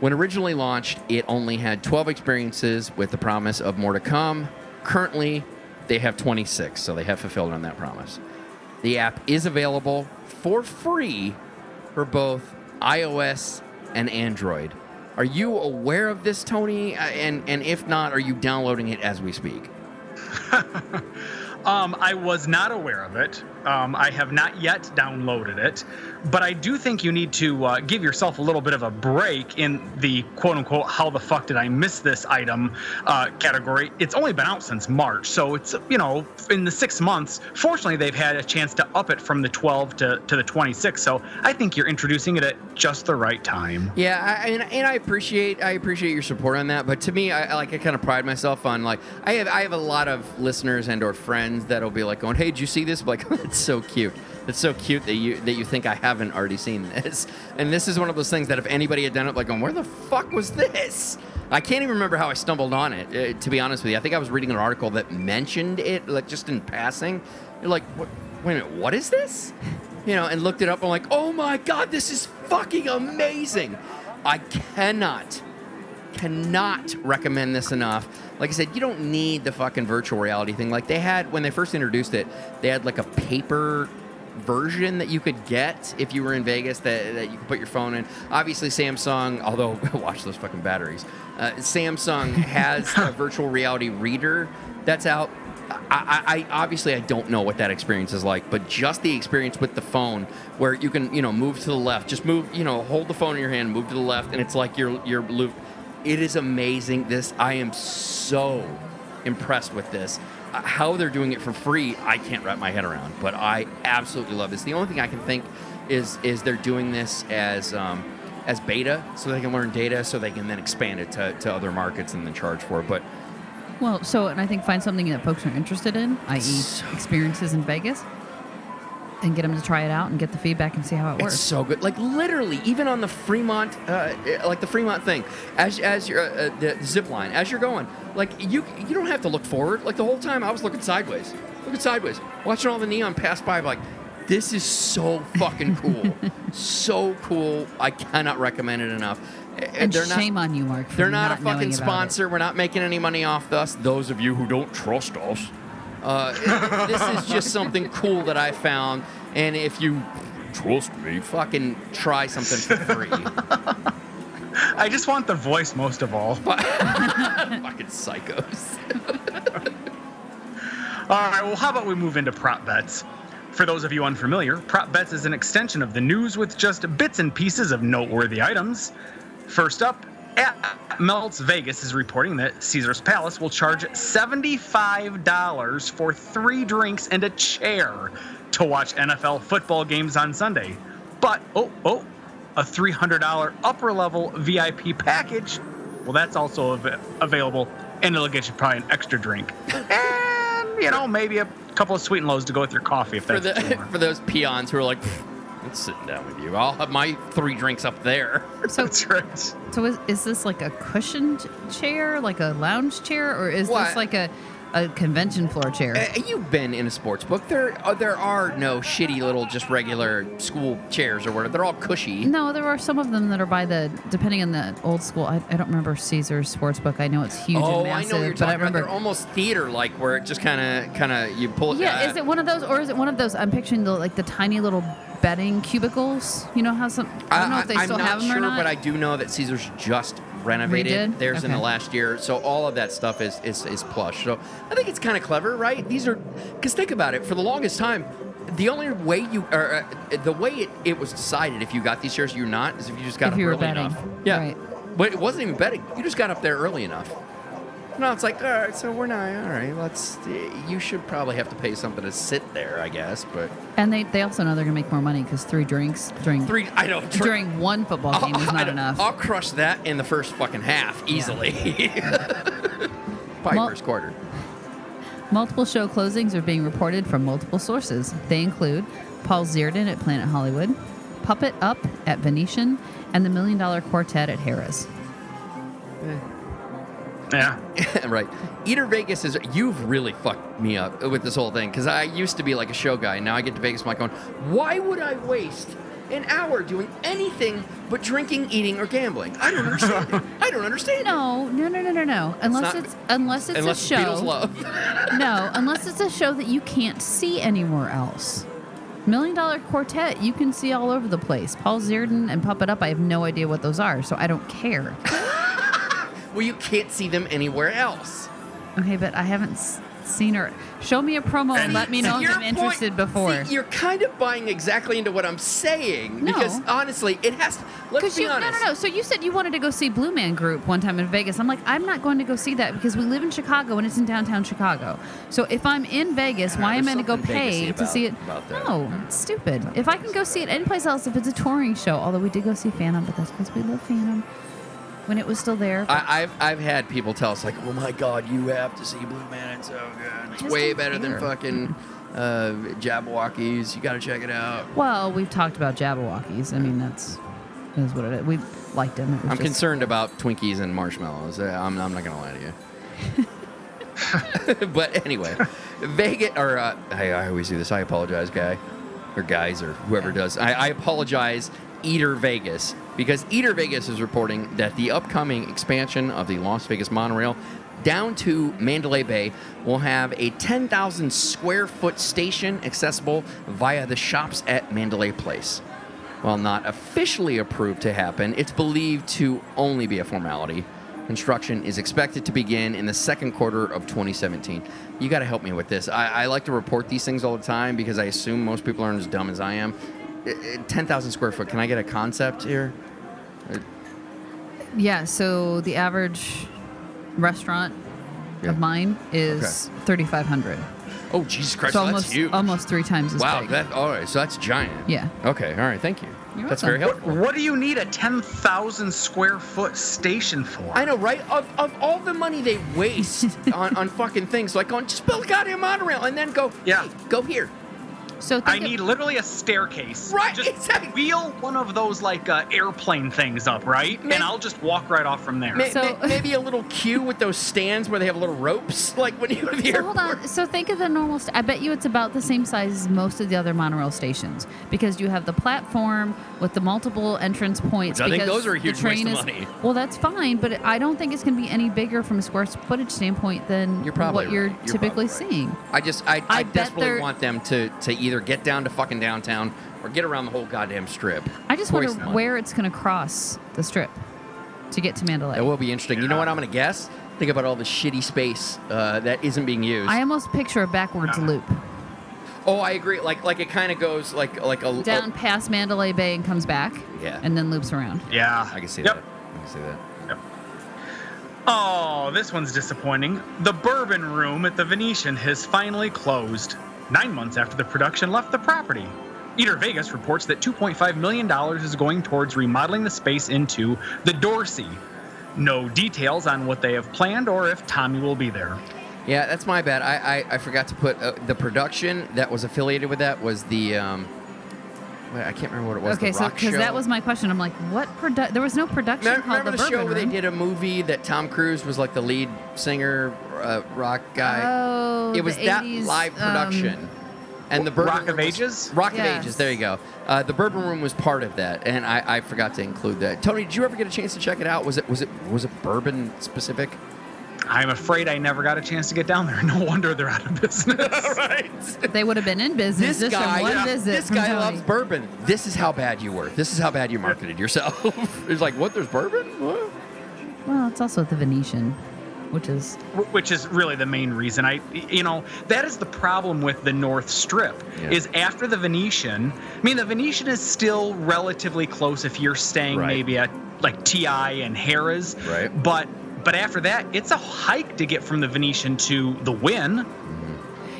When originally launched it only had 12 experiences with the promise of more to come. Currently they have 26 so they have fulfilled on that promise. The app is available for free for both iOS and Android. Are you aware of this, Tony? Uh, And and if not, are you downloading it as we speak? Um, I was not aware of it. Um, I have not yet downloaded it, but I do think you need to uh, give yourself a little bit of a break in the quote unquote "How the fuck did I miss this item?" Uh, category. It's only been out since March, so it's you know in the six months. Fortunately, they've had a chance to up it from the 12 to, to the 26. So I think you're introducing it at just the right time. Yeah, I, and, and I appreciate I appreciate your support on that. But to me, I like I kind of pride myself on like I have I have a lot of listeners and or friends that'll be like going, "Hey, did you see this?" I'm like, that's so cute. That's so cute that you that you think I haven't already seen this. And this is one of those things that if anybody had done it, like, "Where the fuck was this?" I can't even remember how I stumbled on it. uh, to be honest with you, I think I was reading an article that mentioned it, like just in passing. You're like, what, "Wait a minute, what is this?" You know, and looked it up. I'm like, "Oh my god, this is fucking amazing!" I cannot cannot recommend this enough. Like I said, you don't need the fucking virtual reality thing. Like they had when they first introduced it, they had like a paper version that you could get if you were in Vegas that, that you could put your phone in. Obviously, Samsung, although watch those fucking batteries. Uh, Samsung has a virtual reality reader that's out. I, I, I obviously I don't know what that experience is like, but just the experience with the phone, where you can you know move to the left, just move you know hold the phone in your hand, move to the left, and it's like you're you're loop. It is amazing. This I am so impressed with this. Uh, How they're doing it for free, I can't wrap my head around, but I absolutely love this. The only thing I can think is is they're doing this as um, as beta, so they can learn data, so they can then expand it to, to other markets and then charge for it. But Well, so and I think find something that folks are interested in, i.e., So- experiences in Vegas, and get them to try it out and get the feedback and see how it works. It's so good. Like literally, even on the Fremont, uh, like the Fremont thing, as as you're uh, uh, the zip line, as you're going, like you you don't have to look forward. Like the whole time, I was looking sideways, looking sideways, watching all the neon pass by. Like this is so fucking cool, so cool. I cannot recommend it enough. and they're not- shame on you, Mark. They're not, not a fucking it. sponsor. We're not making any money off us. Those of you who don't trust us. Uh, this is just something cool that I found. And if you trust me, fucking try something for free. I just want the voice most of all. fucking psychos. All right, well, how about we move into prop bets? For those of you unfamiliar, prop bets is an extension of the news with just bits and pieces of noteworthy items. First up, at Melts Vegas is reporting that Caesar's Palace will charge $75 for three drinks and a chair to watch NFL football games on Sunday. But, oh, oh, a $300 upper level VIP package, well, that's also av- available, and it'll get you probably an extra drink. And, you know, maybe a couple of sweet and lows to go with your coffee if For, that's the, you want. for those peons who are like, "Pfft, I'm sitting down with you. I'll have my three drinks up there. So, That's right. so is, is this like a cushioned chair, like a lounge chair, or is What? this like a, a convention floor chair? Uh, you've been in a sports book. There, uh, there are no shitty little just regular school chairs or whatever. They're all cushy. No, there are some of them that are by the, depending on the old school. I, I don't remember Caesar's sports book. I know it's huge oh, and I know you're I talking about. They're almost theater-like, where it just kind of, kind of, you pull it. yeah, uh, is it one of those, or is it one of those? I'm picturing the like the tiny little betting cubicles. You know how some? I don't know if they I'm still have them sure, or not. but I do know that Caesars just renovated Redid? theirs in the last year, so all of that stuff is is, is plush. So I think it's kind of clever, right? These are because think about it. For the longest time, the only way you or uh, the way it, it was decided if you got these shares, you're not, is if you just got If up early betting, enough. Yeah, right. but it wasn't even betting. You just got up there early enough. No, it's like all right, so we're not all right. Let's. You should probably have to pay something to sit there, I guess. But and they, they also know they're gonna make more money because three drinks during three, I know. tr- during one football game is I not don't- enough. I'll crush that in the first fucking half easily. Probably Well- first quarter. Multiple show closings are being reported from multiple sources. They include Paul Zerdin at Planet Hollywood, Puppet Up at Venetian, and the Million Dollar Quartet at Harrah's. Eh. Yeah. right. Eater Vegas is. You've really fucked me up with this whole thing because I used to be like a show guy. and Now I get to Vegas, I'm like going, why would I waste an hour doing anything but drinking, eating, or gambling? I don't understand it. I don't understand it. No, no, no, no, no, no. Unless not- it's unless it's Unless a show. Beatles love. no, unless it's a show that you can't see anywhere else. Million Dollar Quartet, you can see all over the place. Paul Zerdin and Puppet Up, I have no idea what those are, so I don't care. Well, you can't see them anywhere else. Okay, but I haven't s- seen her. Show me a promo and, let me know if I'm interested point- before. See, you're kind of buying exactly into what I'm saying No. because honestly, it has. Let's Because be you, no, honest. no, no. So you said you wanted to go see Blue Man Group one time in Vegas. I'm like, I'm not going to go see that because we live in Chicago and it's in downtown Chicago. So if I'm in Vegas, Yeah, why am I going to go pay Vegas-y to see it? about- about that. No, it's stupid. If I can go see it anyplace else, if it's a touring show, although we did go see Phantom, but that's because we love Phantom when it was still there. I, I've I've had people tell us like, "Oh my God, you have to see Blue Man. It's so good. It's just way don't better than care. fucking uh, Jabbawockeez. You got to check it out." well, we've talked about Jabbawockeez. I mean, that's is what it is. We liked them. It was I'm just- concerned about Twinkies and marshmallows. Uh, I'm, I'm not gonna lie to you. but anyway, Vegas or uh, hey, I always do this. I apologize, guy or guys or whoever does. I, I apologize Eater Vegas because Eater Vegas is reporting that the upcoming expansion of the Las Vegas monorail down to Mandalay Bay will have a 10,000 square foot station accessible via the shops at Mandalay Place. While not officially approved to happen, it's believed to only be a formality. Construction is expected to begin in the second quarter of 2017. You got to help me with this. I, I like to report these things all the time because I assume most people aren't as dumb as I am. I- I- 10,000 square foot. Can I get a concept here? Yeah, so the average restaurant Yeah. of mine is 3,500. Oh, Jesus Christ. so so almost that's huge. almost three times as wow. big. That, all right. So that's giant. Yeah. Okay. All right. Thank you. You're that's welcome. very helpful. What do you need a 10,000 square foot station for? I know, right? Of, of all the money they waste on, on fucking things, like on just build a goddamn monorail and then go, Yeah. hey, go here. So I of- need literally a staircase. Right, Just exactly. wheel one of those like uh, airplane things up, right? Man- and I'll just walk right off from there. May, So- may- maybe a little queue with those stands where they have little ropes, like when you go to the So airport. hold on. So think of the normal. St- I bet you it's about the same size as most of the other monorail stations because you have the platform with the multiple entrance points. Which I think those are a huge the train waste of is, money. Well, that's fine, but I don't think it's going to be any bigger from a square footage standpoint than You're probably what you're right. You're typically probably right. seeing. I just, I, I, I desperately want them to, to either get down to fucking downtown or get around the whole goddamn strip. I just Hoist wonder them. where it's going to cross the strip to get to Mandalay. It will be interesting. You know what I'm going to guess? Think about all the shitty space uh, that isn't being used. I almost picture a backwards loop oh, I agree. Like, like it kind of goes like, like a down a- past Mandalay Bay and comes back. Yeah. And then loops around. yeah. I can see Yep. that. I can see that. Oh, this one's disappointing. The Bourbon Room at the Venetian has finally closed, nine months after the production left the property. Eater Vegas reports that $2.5 million is going towards remodeling the space into the Dorsey. No details on what they have planned or if Tommy will be there. Yeah, that's my bad. I I, I forgot to put uh, the production that was affiliated with that was the um. Wait, I can't remember what it was. okay, the so because that was my question. I'm like, what produ- There was no production Remember, called remember the, the, show Bourbon where they did a movie that Tom Cruise was like the lead singer, uh, rock guy? Oh, it was the that 80s, live um, production. and the Bourbon Rock of Room was- Ages? Rock of Ages. There you go. Uh, the Bourbon Room was part of that, and I, I forgot to include that. Tony, did you ever get a chance to check it out? Was it was it was it bourbon specific? I'm afraid I never got a chance to get down there. No wonder they're out of business. right. They would have been in business This just guy, from one yeah, visit. this guy loves bourbon. This is how bad you were. This is how bad you marketed yourself. it's like, what? There's bourbon? What? Well, it's also the Venetian, which is which is really the main reason i you know that is the problem with the north strip Yeah. is after the venetian i mean the venetian is still relatively close if you're staying Right. maybe at like ti and harrah's Right. but but after that it's a hike to get from the venetian to the Wynn mm-hmm.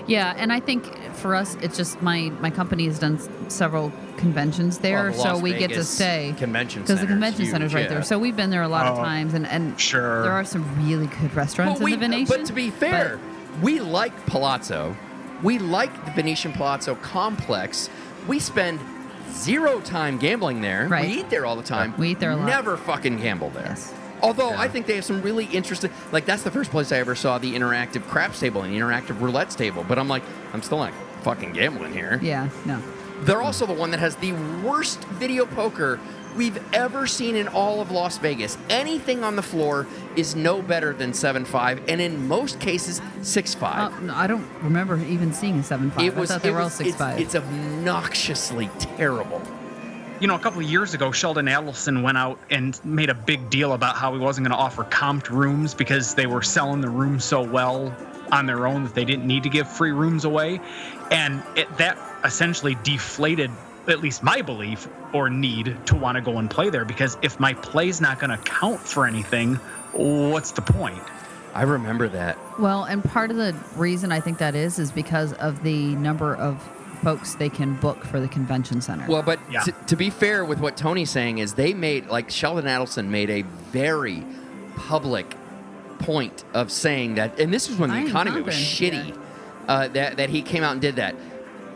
yeah, and I think for us, it's just my my company has done s- several conventions there, Well, the so Las we get to Vegas stay Convention because the Center's convention huge, center's right yeah. there. So we've been there a lot of Oh, times, and and sure. there are some really good restaurants But, we, in the uh, Venetian. but to be fair, we like Palazzo. We like the Venetian Palazzo complex. We spend zero time gambling there. Right. We eat there all the time. We eat there a lot. Never fucking gamble there. Yes. Although I think they have some really interesting, like that's the first place I ever saw the interactive craps table and the interactive roulette table. But I'm like, I'm still not fucking gambling here. yeah, no. They're also the one that has the worst video poker we've ever seen in all of Las Vegas. Anything on the floor is no better than 7-5, and in most cases, 6.5. Uh, I don't remember even seeing a seven five. it was, I thought they it were all was- six it's, five. it's obnoxiously terrible. You know a couple of years ago sheldon adelson went out and made a big deal about how he wasn't going to offer comped rooms because they were selling the rooms so well on their own that they didn't need to give free rooms away and it, that essentially deflated at least my belief or need to want to go and play there because if my play's not going to count for anything what's the point I remember that. Well, and part of the reason I think that is is because of the number of folks they can book for the convention center. Well, but Yeah. t- to be fair with what Tony's saying is they made like Sheldon Adelson made a very public point of saying that, and this was when the I economy was comping, shitty. Uh, that that he came out and did that.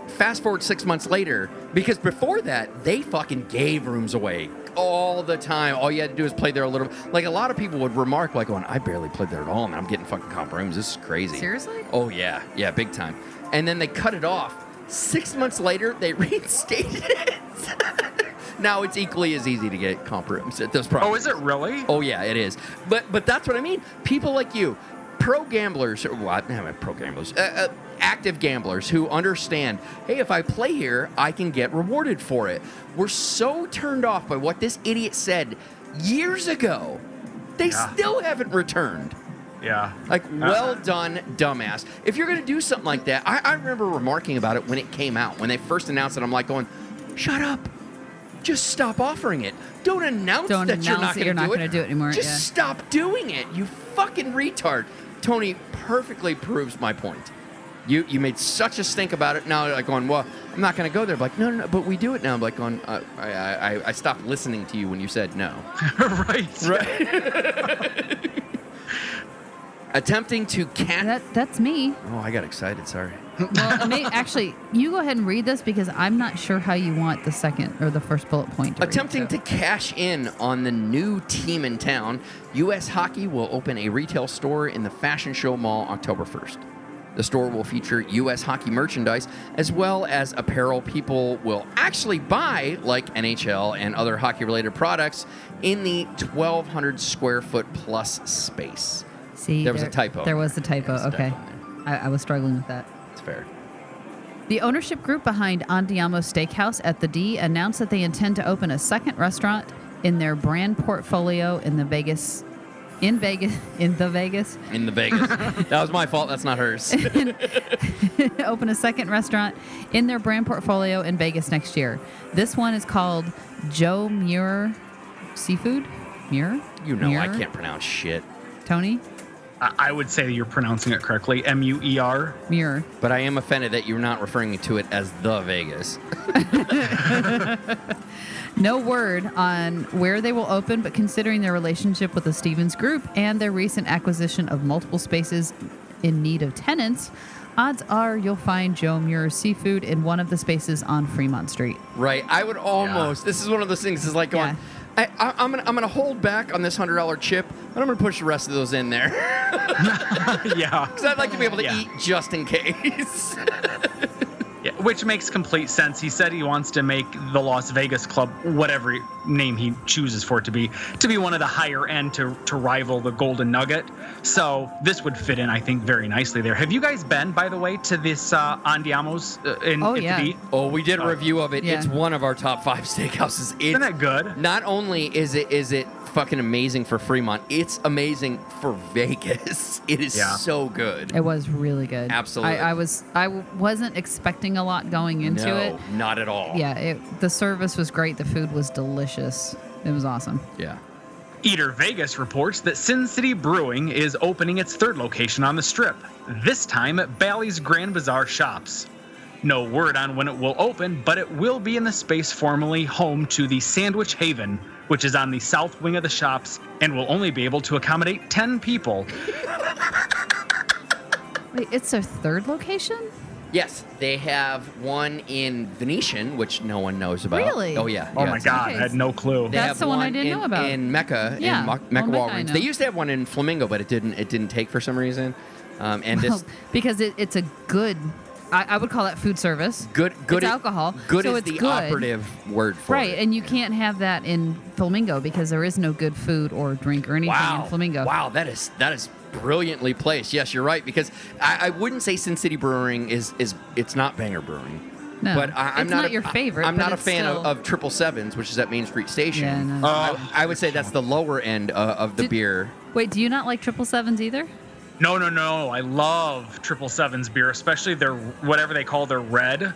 Fast forward six months later, because before that they fucking gave rooms away all the time. All you had to do is play there a little. Like a lot of people would remark, like, "Going, I barely played there at all, and I'm getting fucking comp rooms. This is crazy." Seriously? Oh yeah, yeah, big time. And then they cut it off. Six months later, they reinstated it. now it's equally as easy to get comp rooms at those properties. Oh, is it really? Oh yeah, it is. But but that's what I mean. People like you, pro gamblers? Well, pro gamblers, uh, uh, active gamblers who understand. Hey, if I play here, I can get rewarded for it. We're so turned off by what this idiot said years ago. They Yeah. still haven't returned. Yeah. Like, well done, dumbass. If you're going to do something like that, I, I remember remarking about it when it came out. When they first announced it, I'm like, going, shut up. Just stop offering it. Don't announce Don't that you're announce not going you're to not do it. gonna do it anymore, Just yeah. stop doing it. You fucking retard. Tony perfectly proves my point. You you made such a stink about it. Now you're like going, well, I'm not going to go there. I'm like, no, no, no, but we do it now. I'm like going, uh, I, I, I stopped listening to you when you said no. right. Right. Attempting to cash. That that's me. Oh, I got excited. Sorry. Well, may, actually, you go ahead and read this because I'm not sure how you want the second or the first bullet point. To read, Attempting so. to cash in on the new team in town, U.S. Hockey will open a retail store in the Fashion Show Mall October 1st. The store will feature U.S. hockey merchandise as well as apparel people will actually buy, like NHL and other hockey related products, in the 1,200 square foot plus space. See, There was a typo. There was a typo. There was a okay, typo I, I was struggling with that. It's fair. The ownership group behind Andiamo Steakhouse at the D announced that they intend to open a second restaurant in their brand portfolio in the Vegas, in Vegas, in the Vegas, In the Vegas. that was my fault. That's not hers. open a second restaurant in their brand portfolio in Vegas next year. This one is called Joe Muer Seafood. Muer? You know I can't pronounce shit. Tony? I I would say you're pronouncing it correctly. M U E R. Muer. But I am offended that you're not referring to it as the Vegas. No word on where they will open, but considering their relationship with the Stevens Group and their recent acquisition of multiple spaces in need of tenants, odds are you'll find Joe Muer Seafood in one of the spaces on Fremont Street. Right. I would almost. This is one of those things. Is like going. Yeah. I, I'm gonna I'm gonna hold back on this hundred dollar chip, and I'm gonna push the rest of those in there yeah. because I'd like to be able to Yeah. eat just in case. Yeah, which makes complete sense. He said he wants to make the Las Vegas Club, whatever name he chooses for it to be, to be one of the higher end to to rival the Golden Nugget. So this would fit in, I think, very nicely there. Have you guys been, by the way, to this uh, Andiamo's uh, in Oh, yeah. the oh, we did a review of it. Yeah. It's one of our top five steakhouses. It's Isn't that good? not only is it is it fucking amazing for Fremont, it's amazing for Vegas. It is Yeah. so good. It was really good. Absolutely. I, I was I w- wasn't expecting a lot going into no, it. not at all. Yeah, it, the service was great. The food was delicious. It was awesome. Yeah. Eater Vegas reports that Sin City Brewing is opening its third location on the strip, this time at Bally's Grand Bazaar Shops. No word on when it will open, but it will be in the space formerly home to the Sandwich Haven, which is on the south wing of the shops and will only be able to accommodate 10 people. Wait, it's their third location? Yes, they have one in Venetian, which no one knows about. Really? Oh yeah. Oh yeah, my it's- God, I had no clue. They That's the one I didn't in, know about. in Mecca. Yeah. in Mo- Mecca Mecca I Walgreens. They used to have one in Flamingo, but it didn't. It didn't take for some reason. Um, and this because it, it's a good, I, I would call that food service. good, good it's i- alcohol, Good so is it's the good. operative word for Right, it. Right, and you can't have that in Flamingo because there is no good food or drink or anything Wow. in Flamingo. Wow, that is that is brilliantly placed. Yes, you're right because I, I wouldn't say Sin City Brewing is is it's not Banger Brewing. No, But I, I'm it's not, not a- your favorite. I'm not a fan still- of, of Triple Sevens, which is at Main Street Station. Yeah, no. Uh, I, I would say that's the lower end uh, of the Did- beer. Wait, do you not like triple sevens either? No, no, no. I love Triple Sevens beer, especially their whatever they call their red.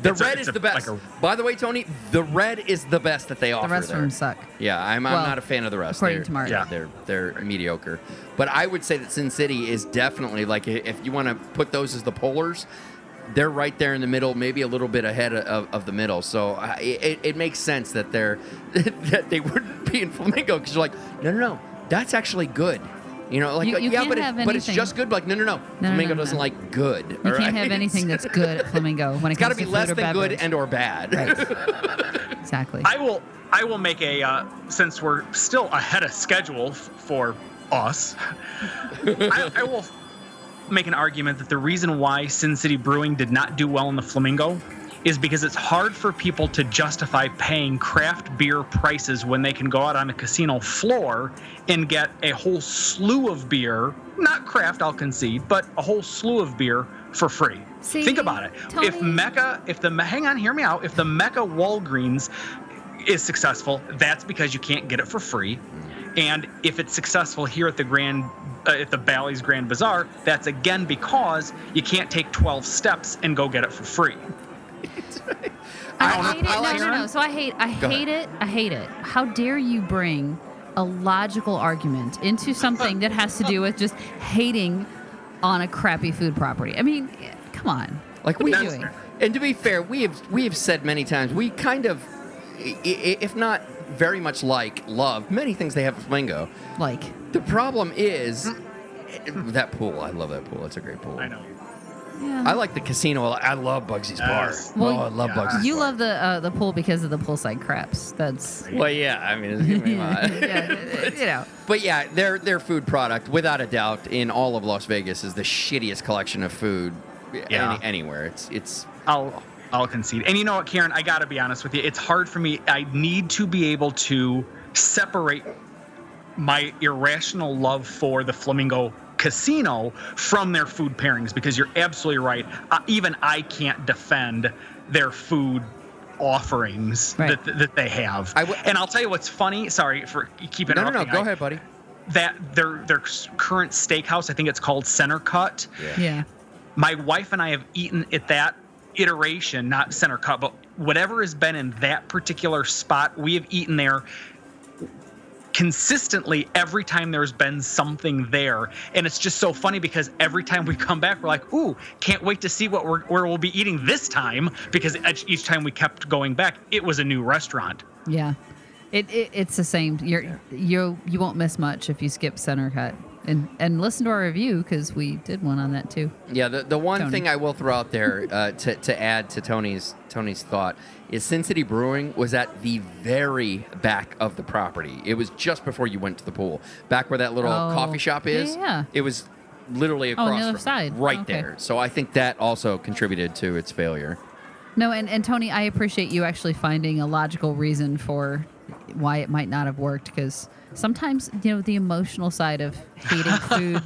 The It's red it's is a- the best. like a- By the way, Tony, the red is the best that they offer. The rest there. of them suck. Yeah, I'm, I'm not a fan of the rest. according they're, to Mark. yeah, Yeah. they're they're mediocre. But I would say that Sin City is definitely like if you want to put those as the polars, they're right there in the middle, maybe a little bit ahead of, of the middle. So uh, it, it makes sense that they're that they wouldn't be in Flamingo because you're like, no, no, no, that's actually good. You know, like You- you yeah, can't but, it- but it's just good. Like, no, no, no, No, no, Flamingo no, doesn't no. like good. You all can't have anything that's good at Flamingo when it It's got to be to less or than good and or bad. Right. exactly. I will I will make a uh, since we're still ahead of schedule f- for us. I, I will make an argument that the reason why Sin City Brewing did not do well in the Flamingo is because it's hard for people to justify paying craft beer prices when they can go out on a casino floor and get a whole slew of beer, not craft, I'll concede, but a whole slew of beer for free. See, Think about it. If Mecca, if the hang on, hear me out. If the Mecca Walgreens is successful, that's because you can't get it for free. And if it's successful here at the Grand, uh, at the Bally's Grand Bazaar, that's again because you can't take 12 steps and go get it for free. I, don't know. hate it. I No, like no, no. Aaron. So I hate. I Go hate it. I hate it. How dare you bring a logical argument into something that has to do with just hating on a crappy food property? I mean, come on. Like What we are you doing? And to be fair, we have we have said many times we kind of, i- i- if not very much like love many things they have at Flamingo. Like, The problem is eh, that pool. I love that pool. It's a great pool. I know. Yeah. I like the casino. I love Bugsy's Yes. bar. Well, oh, I love yeah. Bugsy's you bar. love the uh, the pool because of the poolside craps. That's Well, yeah. I mean, it's, yeah, you know. But yeah, their their food product, without a doubt, in all of Las Vegas, is the shittiest collection of food Yeah. any, anywhere. It's it's I'll I'll concede. And you know what, Karen? I got to be honest with you. It's hard for me. I need to be able to separate my irrational love for the Flamingo Casino from their food pairings because you're absolutely right. Uh, even I can't defend their food offerings Right. that, that they have. I w- and I'll tell you what's funny. Sorry for keep no, no, interrupting. no. Go I- ahead, buddy. That their their current steakhouse, I think it's called Center Cut Yeah. my wife and I have eaten at that iteration, not center cut, but whatever has been in that particular spot, we have eaten there consistently every time there's been something there. And it's just so funny because every time we come back, we're like, ooh, can't wait to see what we're where we'll be eating this time because each each time we kept going back, it was a new restaurant. Yeah. It, it it's the same. You're you you won't miss much if you skip center cut. And and listen to our review because we did one on that too. Yeah, the, the one Tony. thing I will throw out there uh, to, to add to Tony's Tony's thought is Sin City Brewing was at the very back of the property. It was just before you went to the pool, back where that little Oh, coffee shop is. yeah. It was literally across Oh, on the other from side. right Okay. there. So I think that also contributed to its failure. No, and, and Tony, I appreciate you actually finding a logical reason for why it might not have worked because sometimes you know the emotional side of hating food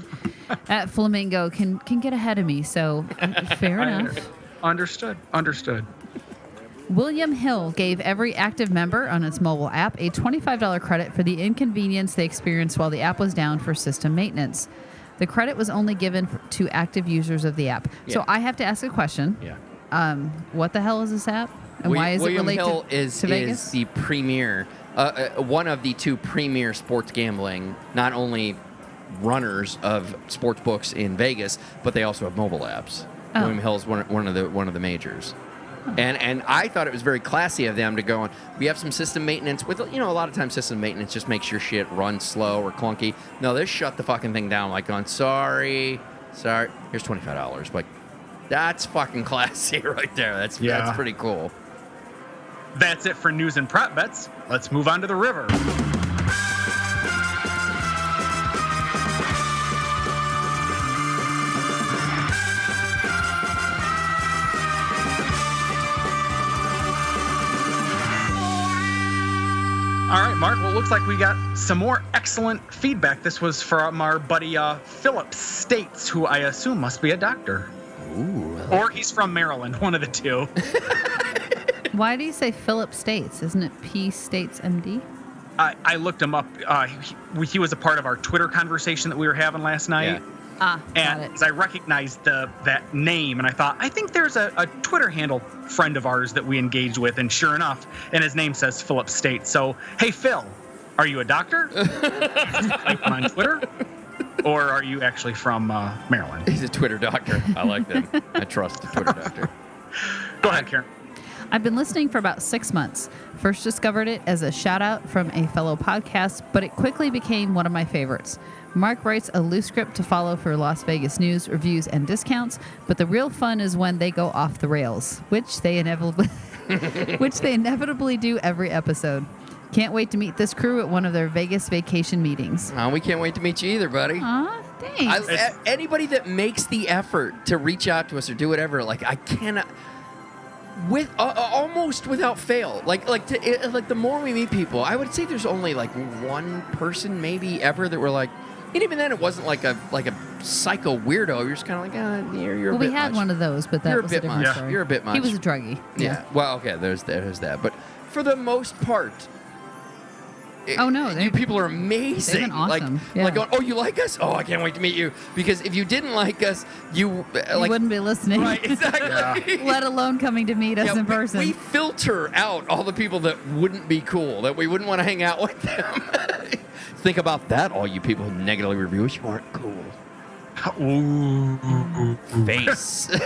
at Flamingo can can get ahead of me. So fair enough. Understood. Understood. William Hill gave every active member on its mobile app a $25 credit for the inconvenience they experienced while the app was down for system maintenance. The credit was only given to active users of the app. So I have to ask a question. Yeah. Um, what the hell is this app? And Wi- why is William it related Hill to, is, to Vegas? is the premier, uh, uh, one of the two premier sports gambling, not only runners of sports books in Vegas, but they also have mobile apps. Oh. William Hill is one, one of the one of the majors. And and I thought it was very classy of them to go on. We have some system maintenance with you know a lot of times system maintenance just makes your shit run slow or clunky. No, they shut the fucking thing down like on sorry, sorry. Here's twenty five dollars. Like that's fucking classy right there. That's Yeah. that's pretty cool. That's it for news and prop bets. Let's move on to the river. All right, Mark. Well, it looks like we got some more excellent feedback. This was from our buddy uh, Philip States, who I assume must be a doctor. Ooh. Or he's from Maryland, one of the two. Why do you say Philip States? Isn't it P States MD? I, I looked him up. Uh, he, he was a part of our Twitter conversation that we were having last night. Yeah. Ah, got And it. I recognized the that name, and I thought, I think there's a, a Twitter handle friend of ours that we engaged with, and sure enough, and his name says Philip State. So, hey Phil, are you a doctor? like on Twitter, or are you actually from uh, Maryland? He's a Twitter doctor. I like them. I trust the Twitter doctor. Go ahead, Karen. I've been listening for about six months. First discovered it as a shout out from a fellow podcast, but it quickly became one of my favorites. Mark writes a loose script to follow for Las Vegas news, reviews, and discounts, but the real fun is when they go off the rails, which they inevitably which they inevitably do every episode. Can't wait to meet this crew at one of their Vegas vacation meetings. Oh, we can't wait to meet you either, buddy. Aw, thanks. I, a- anybody that makes the effort to reach out to us or do whatever, like I cannot. With uh, uh, almost without fail. Like like to, it, like the more we meet people, I would say there's only like one person maybe ever that we're like. And even then, it wasn't like a like a psycho weirdo. You're just kind of like, ah, you're, you're a Well, we had much. one of those, but that You're a was bit different much. story. You're a bit much. He was a druggie. Yeah. Well, okay. There's there's that. But for the most part. It- Oh, no, you people are amazing. they've been awesome, Like, yeah. like, going, oh, you like us? Oh, I can't wait to meet you. Because if you didn't like us, you uh, You wouldn't be listening. right exactly. Let alone coming to meet us Yeah, in person. We, filter out all the people that wouldn't be cool, that we wouldn't want to hang out with them. Think about that, all you people who negatively review us. You aren't cool. Ooh. Face.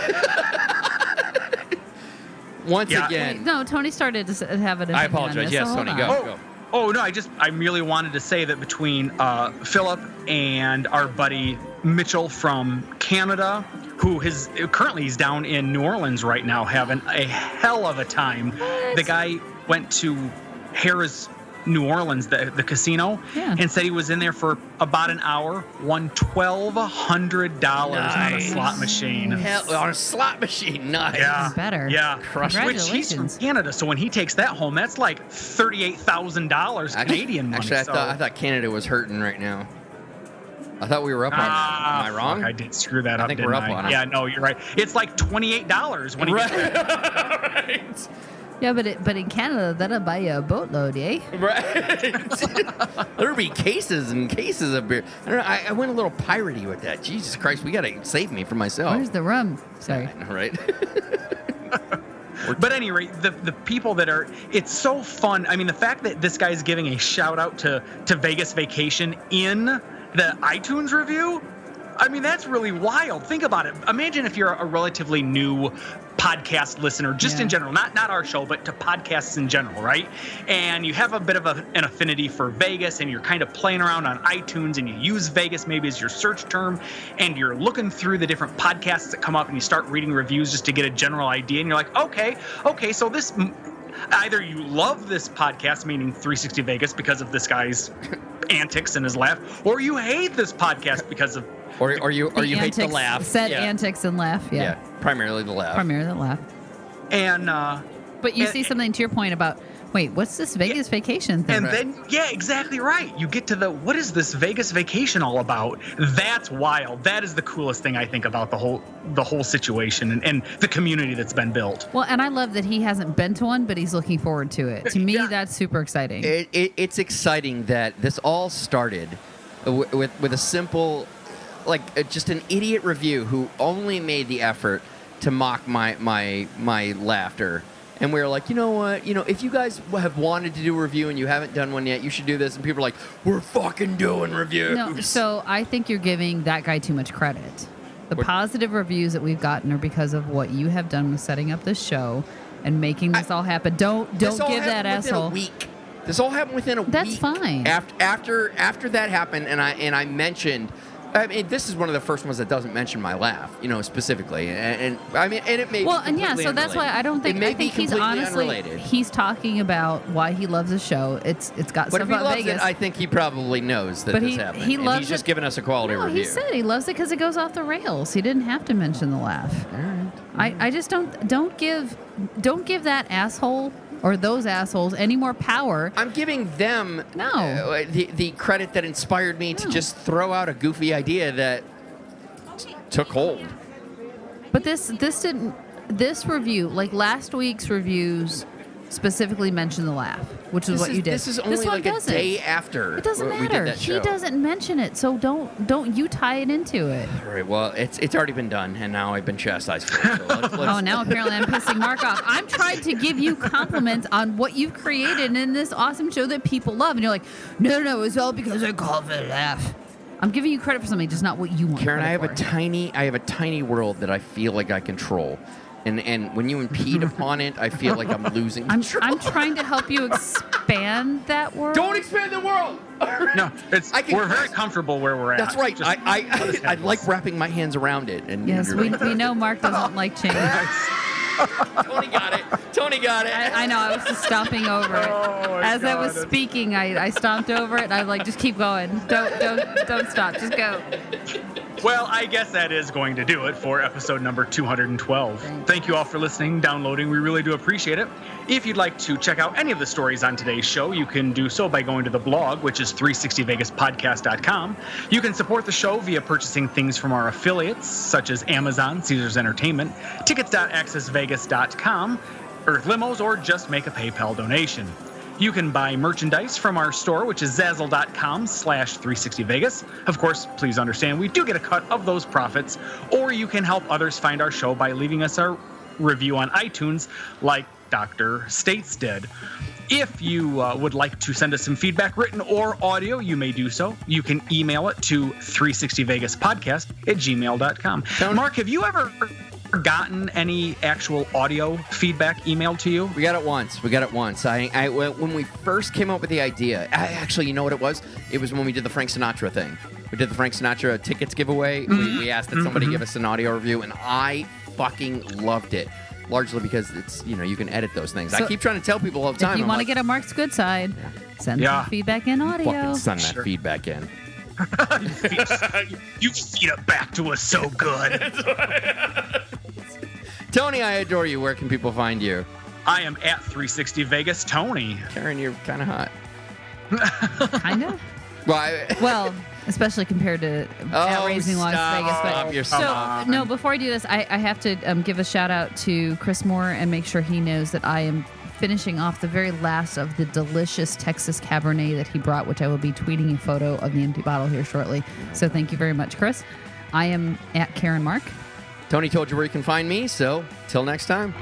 Once Yeah. again, Wait, no, Tony started to have an. I apologize. Yes, so Tony, go. Oh, oh no! I just I merely wanted to say that between uh, Philip and our buddy Mitchell from Canada, who has currently he's down in New Orleans right now having a hell of a time. The guy went to Harrah's, New Orleans, the the casino, Yeah. and said he was in there for about an hour, won twelve hundred dollars on a slot machine. hell, on a slot machine. Nice. Yeah. better. Yeah, Crush which he's from Canada, so when he takes that home, that's like thirty-eight thousand dollars Canadian money. Actually, I so- thought I thought Canada was hurting right now. I thought we were up on that. Ah, Am I wrong? fuck, I did screw that I up. think didn't we're up I? on it. Yeah, no, you're right. It's like twenty-eight dollars when he right. gets right. Yeah, but it, but in Canada, that'll buy you a boatload, eh? Right. There'll be cases and cases of beer. I don't know. I, I went a little piratey with that. Jesus Christ, we gotta save me from myself. Where's the rum? Sorry. I know, right? But anyway, the the people that are it's so fun. I mean, the fact that this guy's giving a shout out to to Vegas Vacation in the iTunes review. I mean, that's really wild. Think about it. Imagine if you're a relatively new podcast listener, just in general, not not our show, but to podcasts in general, right? And you have a bit of a, an affinity for Vegas, and you're kind of playing around on iTunes, and you use Vegas maybe as your search term, and you're looking through the different podcasts that come up, and you start reading reviews just to get a general idea, and you're like, okay, okay, so this. Either you love this podcast, meaning 360 Vegas, because of this guy's antics and his laugh, or you hate this podcast because of or or you or The you hate the antics- laugh. Set yeah. antics and laugh. Yeah. yeah. primarily the laugh. Primarily the laugh. and uh But you And- see something to your point about, wait, what's this Vegas vacation thing? And then, yeah, exactly right. You get to the what is this Vegas vacation all about? That's wild. That is the coolest thing I think about the whole the whole situation and, and the community that's been built. well, and I love that he hasn't been to one, but he's looking forward to it. To me, Yeah. that's super exciting. It, it, it's exciting that this all started with with, with a simple, like uh, just an idiot review who only made the effort to mock my my my laughter. And we were like, you know what? You know, if you guys have wanted to do a review and you haven't done one yet, you should do this. And people are like, we're fucking doing reviews. No, so I think you're giving that guy too much credit. The What- positive reviews that we've gotten are because of what you have done with setting up this show and making this all happen. Don't don't all give that happened within asshole. A week. This all happened within a week. That's week. fine. After after after that happened, and I and I mentioned. I mean, this is one of the first ones that doesn't mention my laugh, you know, specifically, and, and I mean, and it may. Well, and yeah, so that's why. I don't think it may I think be he's honestly unrelated. he's talking about why he loves the show. It's it's got But stuff if he about loves Vegas. it, I think he probably knows that But this he- happened. he loves he's just giving us a quality no, review. he said he loves it because it goes off the rails. He didn't have to mention the laugh. I, I just don't don't give don't give that asshole or those assholes any more power. I'm giving them No. uh, the the credit that inspired me to just throw out a goofy idea that took hold. But this this didn't this review like last week's reviews specifically mentioned the laugh, which is This what is, you did. This is only this like a day after It doesn't we did matter. He doesn't mention it, so don't don't you tie it into it. All right. Well, it's it's already been done, and now I've been chastised for it. So let's, let's, Oh, now apparently I'm pissing Mark off. I'm trying to give you compliments on what you've created in this awesome show that people love, and you're like, no, no, no, it's all because I called it a laugh. I'm giving you credit for something, just not what you want. Karen, I have credit a tiny I have a tiny world that I feel like I control. And and when you impede upon it, I feel like I'm losing I'm, control. I'm trying to help you expand that world. Don't expand the world. No, it's I can we're very comfortable where we're at. That's right. Just I I, I, I like wrapping my hands around it. And Yes, we, like, we know Mark doesn't like change. Tony got it. Tony Tony got it. I, I know. I was just stomping over it Oh, my as I was that's- speaking. I, I stomped over it. and I was like, just keep going. Don't don't don't stop. Just go. Well, I guess that is going to do it for episode number 212. Thanks. Thank you all for listening, downloading. We really do appreciate it. If you'd like to check out any of the stories on today's show, you can do so by going to the blog, which is 360vegaspodcast.com. You can support the show via purchasing things from our affiliates, such as Amazon, Caesars Entertainment, tickets.accessvegas.com, Earth Limos, or just make a PayPal donation. You can buy merchandise from our store, which is zazzle.com slash 360vegas. Of course, please understand we do get a cut of those profits, or you can help others find our show by leaving us a review on iTunes, like Dr. States did. If you uh, would like to send us some feedback, written or audio, you may do so. You can email it to 360vegaspodcast at gmail.com. Mark, have you ever gotten any actual audio feedback emailed to you? We got it once. We got it once. I, I when we first came up with the idea, I, actually, you know what it was? It was when we did the Frank Sinatra thing. We did the Frank Sinatra tickets giveaway. We, mm-hmm. we asked that somebody mm-hmm. give us an audio review, and I fucking loved it. Largely because it's you know you can edit those things. I keep trying to tell people all the time. If you want to like, get on Mark's good side, send Yeah. some feedback in audio. fucking send that Sure. feedback in. you feed it back to us so good. Tony, I adore you. Where can people find you? I am at 360 Vegas Tony. Karen, you're kind of hot. kind of. Well, I, Well, especially compared to Oh, at Raising Las. Vegas. But You're so so- no, before I do this, I, I have to um, give a shout out to Chris Moore and make sure he knows that I am finishing off the very last of the delicious Texas Cabernet that he brought, which I will be tweeting a photo of the empty bottle here shortly. So thank you very much, Chris. I am at Karen Mark. Tony told you where you can find me. So till next time.